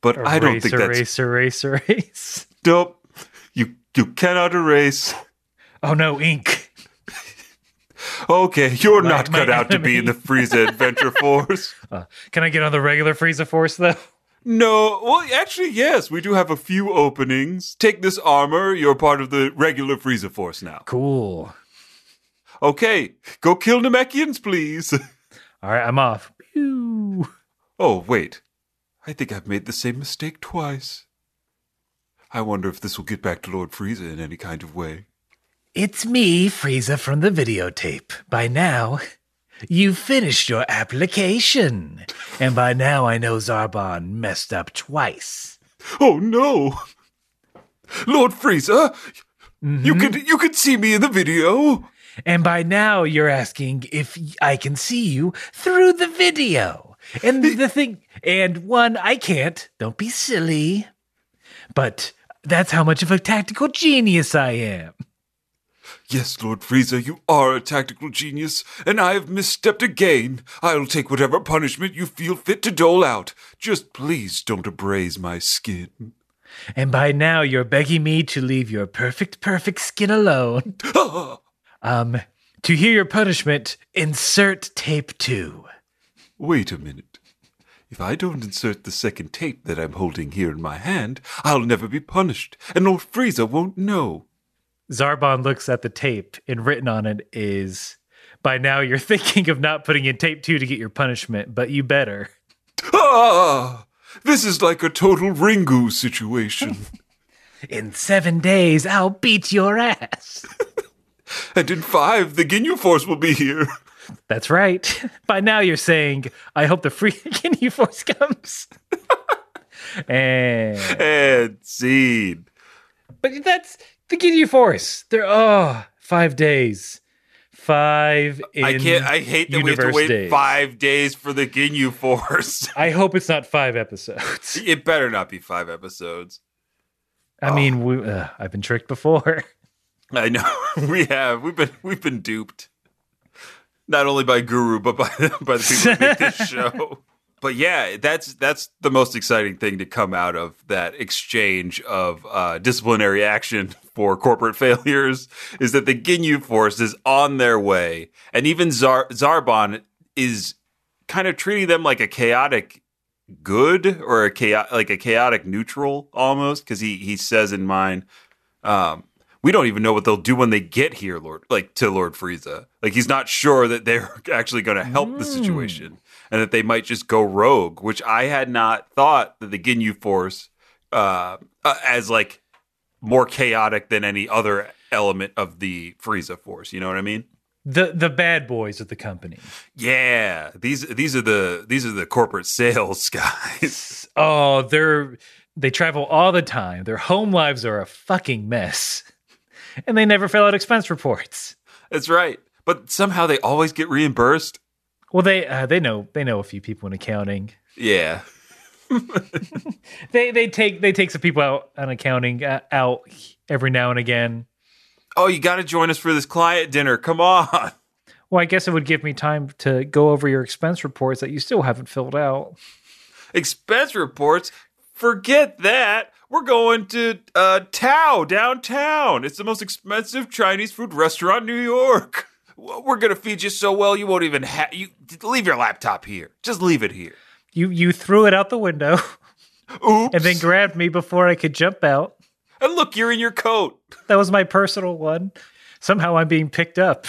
But I don't think Erase, that's erase, erase, erase. Nope. You you cannot erase. Oh no, ink. Okay, you're not cut out to be in the enemy. Frieza Adventure Force. Uh, can I get on the regular Frieza Force though? No, well, actually, yes, we do have a few openings. Take this armor. You're part of the regular Frieza Force now. Cool. Okay, go kill Namekians, please. All right, I'm off. Pew. Oh, wait. I think I've made the same mistake twice. I wonder if this will get back to Lord Frieza in any kind of way. It's me, Frieza from the videotape. By now, you've finished your application. And by now, I know Zarbon messed up twice. Oh no! Lord Frieza, you mm-hmm. could you could see me in the video. And by now, you're asking if I can see you through the video. And the thing, and one, I can't. Don't be silly. But that's how much of a tactical genius I am. Yes, Lord Frieza, you are a tactical genius, and I have misstepped again. I'll take whatever punishment you feel fit to dole out. Just please don't abrase my skin. And by now, you're begging me to leave your perfect, perfect skin alone. Um, to hear your punishment, insert tape two. Wait a minute. If I don't insert the second tape that I'm holding here in my hand, I'll never be punished, and Lord Frieza won't know. Zarbon looks at the tape, and written on it is By now, you're thinking of not putting in tape two to get your punishment, but you better. Ah! This is like a total Ringu situation. In seven days, I'll beat your ass. and in five, the Ginyu Force will be here. That's right. By now, you're saying, I hope the free Ginyu Force comes. and, And scene. but that's the Ginyu Force. They're, oh, five days. Five in I can't. I hate that we have to wait days. five days for the Ginyu Force. I hope it's not five episodes. it better not be five episodes. I mean, we, uh, I've been tricked before. I know we have. We've been we've been duped, not only by Guru but by by the people who make this show. But yeah, that's that's the most exciting thing to come out of that exchange of uh, disciplinary action for corporate failures is that the Ginyu Force is on their way, and even Zar- Zarbon is kind of treating them like a chaotic good or a chaotic like a chaotic neutral almost because he he says in mind um we don't even know what they'll do when they get here lord like to lord frieza. Like he's not sure that they're actually going to help the situation and that they might just go rogue which i had not thought that the ginyu force uh, uh as like more chaotic than any other element of the frieza force you know what i mean The the bad boys of the company. yeah these these are the these are the corporate sales guys Oh, they're they travel all the time. Their home lives are a fucking mess. And they never fill out expense reports. That's right. But somehow they always get reimbursed. Well, they uh, they know they know a few people in accounting. Yeah. They they take they take some people out on accounting uh, out every now and again. Oh, you got to join us for this client dinner. Come on. Well, I guess it would give me time to go over your expense reports that you still haven't filled out. Expense reports? Forget that. We're going to uh, Tao downtown. It's the most expensive Chinese food restaurant in New York. We're gonna feed you so well you won't even have you leave your laptop here. Just leave it here. You you threw it out the window Oops. and then grabbed me before I could jump out. And look, you're in your coat. That was my personal one. Somehow I'm being picked up.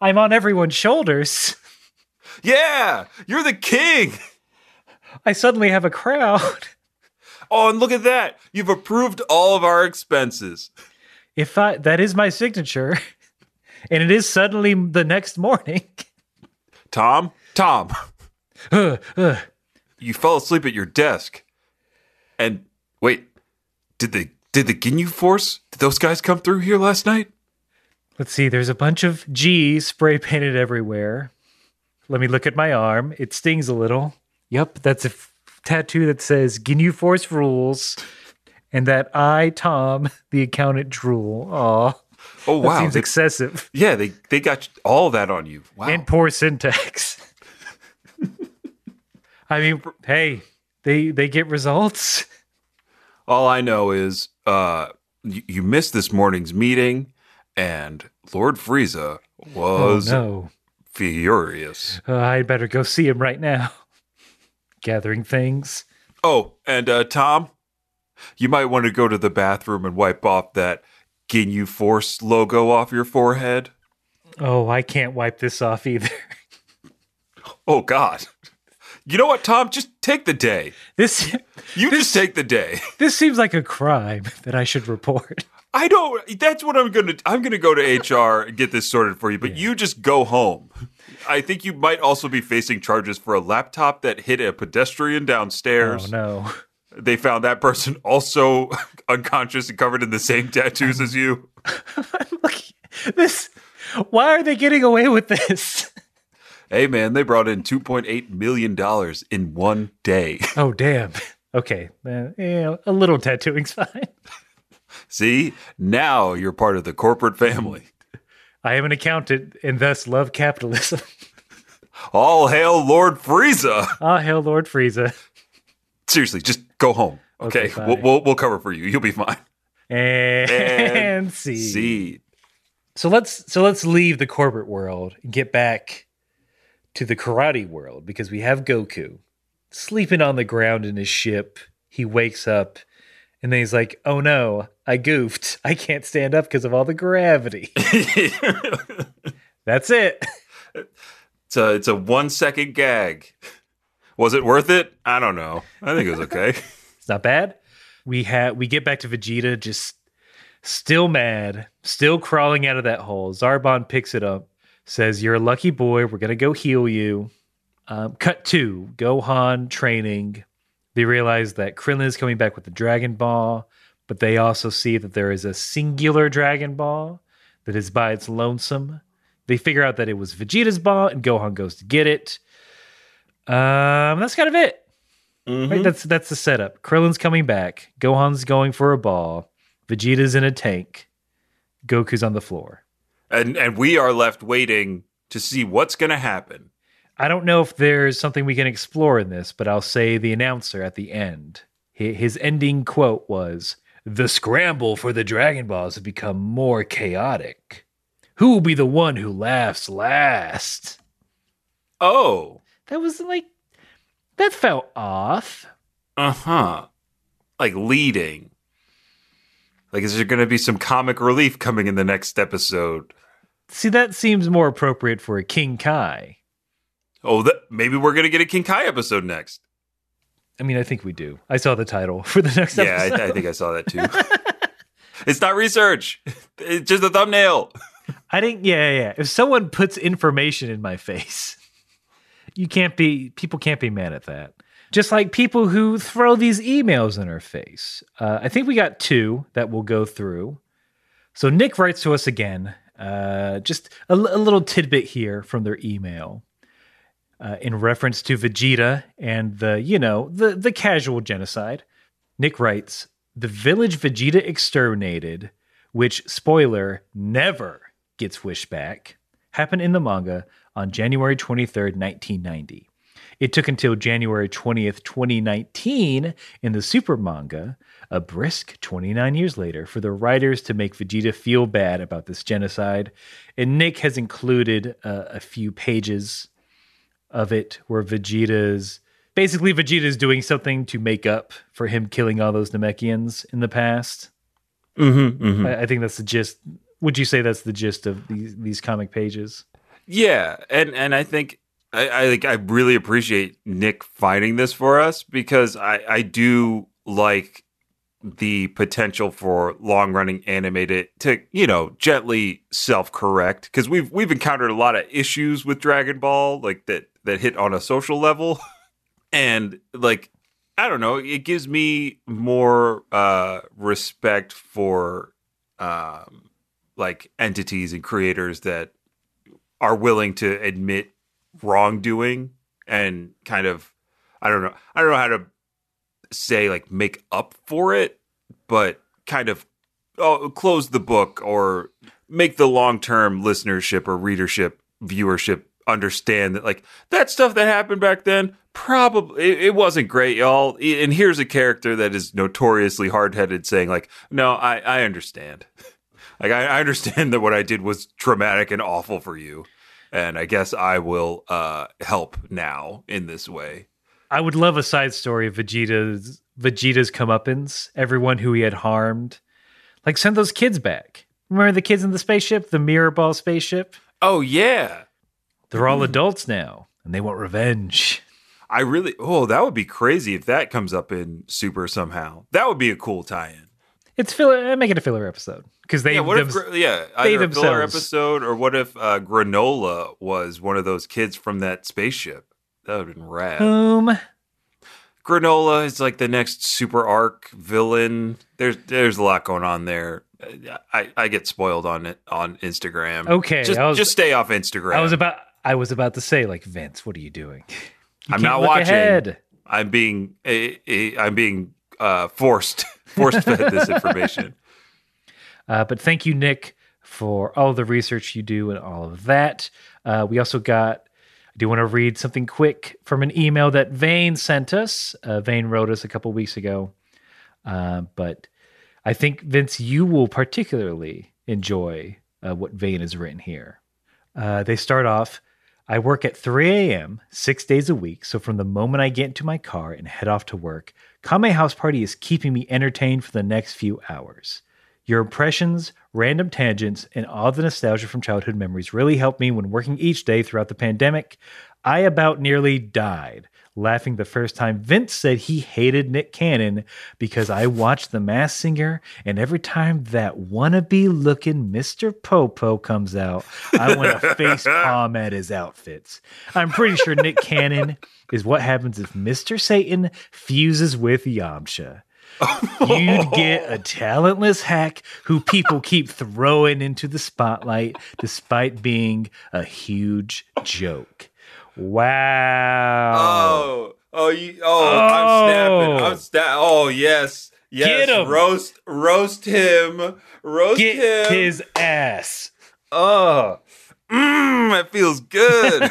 I'm on everyone's shoulders. Yeah, you're the king. I suddenly have a crowd. Oh, and look at that. You've approved all of our expenses. If I that is my signature, and it is suddenly the next morning. Tom, Tom, Ugh, ugh. you fell asleep at your desk. And wait, did the did the Ginyu Force? Did those guys come through here last night? Let's see. There's a bunch of G's spray painted everywhere. Let me look at my arm. It stings a little. Yep, that's a f- tattoo that says "Ginyu Force rules," and that I, Tom, the accountant, drool. Aw, Oh that wow. seems They- excessive yeah, they they got all that on you. Wow. and poor syntax. I mean, hey, they they get results. all I know is uh you, you missed this morning's meeting and Lord Frieza Oh was no, furious. uh, I'd better go see him right now. Gathering things. Oh, and uh Tom, you might want to go to the bathroom and wipe off that Ginyu Force logo off your forehead. Oh, I can't wipe this off either. Oh God. You know what, Tom? Just take the day. This You just take the day. this seems like a crime that I should report. I don't. That's what I'm gonna. I'm gonna go to HR and get this sorted for you. But you just go home. I think you might also be facing charges for a laptop that hit a pedestrian Oh downstairs. no. They found that person also unconscious and covered in the same tattoos as you. Look, this. Why are they getting away with this? Hey man, they brought in 2.8 million dollars in one day. Oh damn. Okay, uh, yeah, a little tattooing's fine. See, now you're part of the corporate family. I am an accountant and thus love capitalism. All hail Lord Frieza. Ah, hail Lord Frieza. Seriously, just go home. Okay, Okay, we'll, we'll we'll cover for you. You'll be fine. And, And see. See, So let's so let's leave the corporate world and get back to the karate world because we have Goku sleeping on the ground in his ship. He wakes up and then he's like, "Oh no, I goofed. I can't stand up because of all the gravity." That's it. It's a it's a one second gag. Was it worth it? I don't know. I think it was okay. It's not bad. We have we get back to Vegeta just still mad, still crawling out of that hole. Zarbon picks it up, says, "You're a lucky boy. We're gonna go heal you." Um, cut two: Gohan training. They realize that Krillin is coming back with the Dragon Ball, but they also see that there is a singular Dragon Ball that is by its lonesome. They figure out that it was Vegeta's ball, and Gohan goes to get it. Um, that's kind of it. Right, that's that's the setup. Krillin's coming back. Gohan's going for a ball. Vegeta's in a tank. Goku's on the floor. And and we are left waiting to see what's going to happen. I don't know if there's something we can explore in this, but I'll say the announcer at the end. His ending quote was, "The scramble for the Dragon Balls has become more chaotic. Who will be the one who laughs last?" Oh, That was like that felt off. uh huh. Like leading. Like, is there going to be some comic relief coming in the next episode? See, that seems more appropriate for a King Kai. Oh, that, maybe we're going to get a King Kai episode next. I mean, I think we do. I saw the title for the next Yeah, episode. Yeah, I, I think I saw that too. it's not research. It's just a thumbnail. I think, yeah, yeah, yeah. If someone puts information in my face, you can't be, people can't be mad at that. Just like people who throw these emails in our face. Uh, I think we got two that we'll go through. So Nick writes to us again, uh, just a little tidbit here from their email. Uh, in reference to Vegeta and the, you know, the the casual genocide. Nick writes, "The village Vegeta exterminated, which spoiler never gets wished back, happened in the manga on January 23rd, 1990. It took until January 20th, 2019, in the Super manga, a brisk 29 years later, for the writers to make Vegeta feel bad about this genocide. And Nick has included uh, a few pages of it where Vegeta's basically Vegeta's doing something to make up for him killing all those Namekians in the past. Mm-hmm, I, I think that's the gist. Would you say that's the gist of these these comic pages? Yeah, and and I think I, I I really appreciate Nick finding this for us because I I do like the potential for long running animated to you know gently self correct because we've we've encountered a lot of issues with Dragon Ball like that that hit on a social level. And like I don't know it gives me more uh respect for um like entities and creators that are willing to admit wrongdoing and kind of I don't know I don't know how to say like make up for it but kind of oh, close the book or make the long-term listenership or readership viewership understand that like that stuff that happened back then probably it, it wasn't great y'all. And here's a character that is notoriously hard-headed saying like no I I understand. Like I, I understand that what I did was traumatic and awful for you and I guess I will uh, help now in this way. I would love a side story of Vegeta's Vegeta's comeuppance, everyone who he had harmed. Like send those kids back. Remember the kids in the spaceship, the mirror ball spaceship? Oh yeah, They're all adults now, and they want revenge. I really. Oh, that would be crazy if that comes up in Super somehow. That would be a cool tie-in. It's filler. Make it a filler episode because they yeah, what them- Gra- Yeah, either a filler episode or what if uh, Granolah was one of those kids from that spaceship? That would have been rad. Boom. Granolah is like the next super arc villain. There's there's a lot going on there. I, I get spoiled on it on Instagram. Okay, just was- just stay off Instagram. I was about. I was about to say, like Vince, what are you doing? You I'm not watching. ahead. I'm being eh, eh, I'm being uh, forced forced fed this information. Uh, but thank you, Nick, for all the research you do and all of that. Uh, we also got. I do want to read something quick from an email that Vane sent us. Uh, Vane wrote us a couple weeks ago, uh, but I think Vince, you will particularly enjoy uh, what Vane has written here. Uh, they start off. I work at 3 a.m. six days a week, so from the moment I get into my car and head off to work, Kame House Party is keeping me entertained for the next few hours. Your impressions, random tangents, and all the nostalgia from childhood memories really helped me when working each day throughout the pandemic. I about nearly died laughing the first time Vince said he hated Nick Cannon because I watched The Masked Singer, and every time that wannabe looking Mr. Popo comes out, I want to face palm at his outfits. I'm pretty sure Nick Cannon is what happens if Mr. Satan fuses with Yamcha. You'd get a talentless hack who people keep throwing into the spotlight despite being a huge joke. Wow. Oh, oh, you, oh, I'm snapping. Oh. I'm sta- Oh, yes, yes. Get him. Roast, roast him. Roast Get him. his ass. Oh, mmm, it feels good.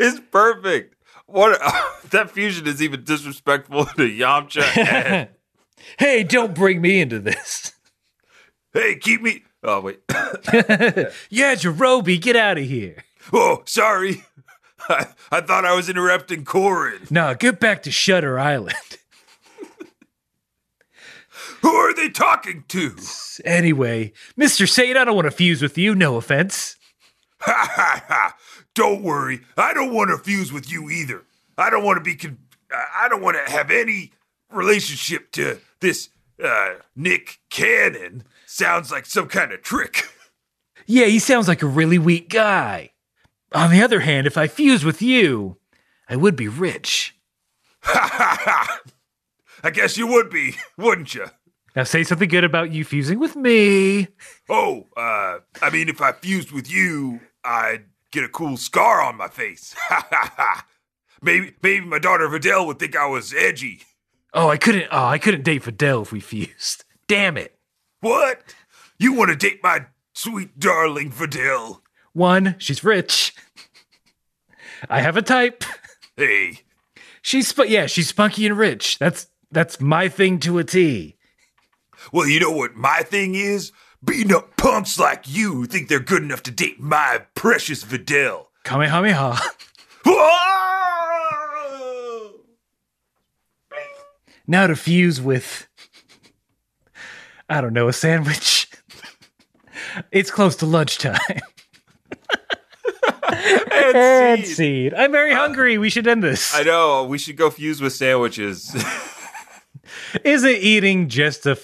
it's perfect. What that fusion is even disrespectful to Yamcha. Hey, don't bring me into this. hey, keep me. Oh wait. yeah, Jerobi, get out of here. Oh, sorry. I, I thought I was interrupting Korin. Nah, get back to Shutter Island. Who are they talking to? Anyway, Mr. Satan, I don't want to fuse with you, no offense. Ha ha ha! Don't worry, I don't want to fuse with you either. I don't want to be. Con- I don't want to have any relationship to this uh, Nick Cannon. Sounds like some kind of trick. Yeah, he sounds like a really weak guy. On the other hand, if I fused with you, I would be rich. Ha ha ha! I guess you would be, wouldn't you? Now say something good about you fusing with me. Oh, uh, I mean, if I fused with you, I'd get a cool scar on my face. Ha ha ha! Maybe, maybe my daughter Videl would think I was edgy. Oh, I couldn't. Oh, I couldn't date Videl if we fused. Damn it. What? You want to date my sweet darling Videl? One, she's rich. I have a type. Hey, She's sp- yeah, she's spunky and rich. That's that's my thing to a T. well, you know what my thing is? Beating up punks like you who think they're good enough to date my precious Videl. Kamehameha. Now to fuse with I don't know, a sandwich. it's close to lunchtime. And And seed. seed. I'm very hungry. We should end this. I know. We should go fuse with sandwiches. Isn't eating just a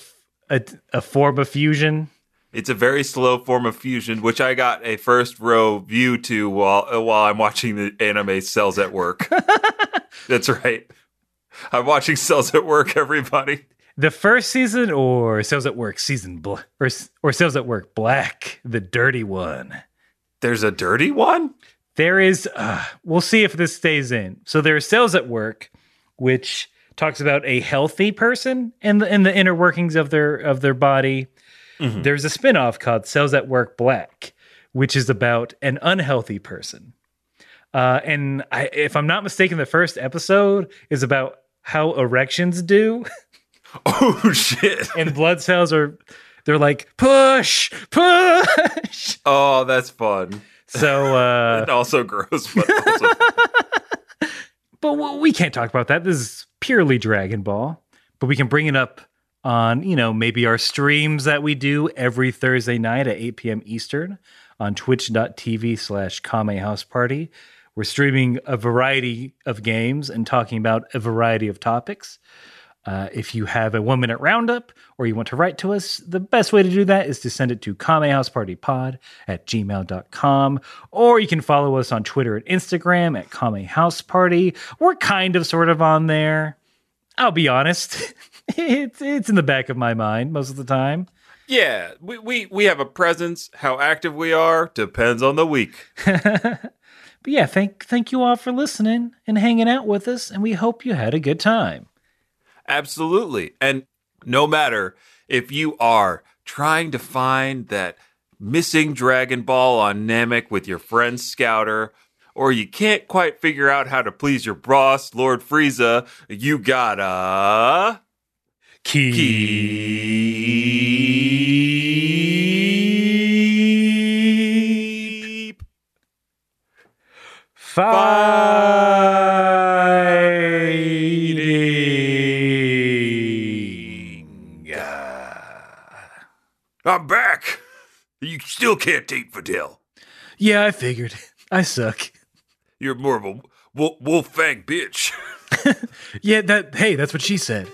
a form of fusion? it's a very slow form of fusion, which I got a first row view to while uh, while I'm watching the anime Cells at Work. That's right. I'm watching Cells at Work. Everybody. The first season or Cells at Work season bl- or, or Cells at Work Black, the dirty one. There's a dirty one. There is, uh, we'll see if this stays in. So there is Cells at Work, which talks about a healthy person and the, and the inner workings of their of their body. There's a spin-off called Cells at Work Black, which is about an unhealthy person. Uh, and I, if I'm not mistaken, the first episode is about how erections do. Oh shit. and blood cells are they're like push push. Oh, that's fun. so uh And also gross, but also but we can't talk about that. This is purely dragon ball. But we can bring it up on you know maybe our streams that we do every thursday night at 8 p.m eastern on twitch.tv slash kame house party. We're streaming a variety of games and talking about a variety of topics Uh, if you have a one minute roundup or you want to write to us, the best way to do that is to send it to kamehousepartypod at gmail.com. Or you can follow us on Twitter and Instagram at kamehouseparty. We're kind of sort of on there. I'll be honest. It's it's in the back of my mind most of the time. yeah. We, we we have a presence. How active we are depends on the week. But yeah, thank thank you all for listening and hanging out with us, and we hope you had a good time. Absolutely. And no matter if you are trying to find that missing Dragon Ball on Namek with your friend Scouter, or you can't quite figure out how to please your boss, Lord Frieza, you gotta keep fighting. I'm back. You still can't date Videl. Yeah, I figured. I suck. You're more of a wolf, wolf fang bitch. Yeah, that hey, that's what she said.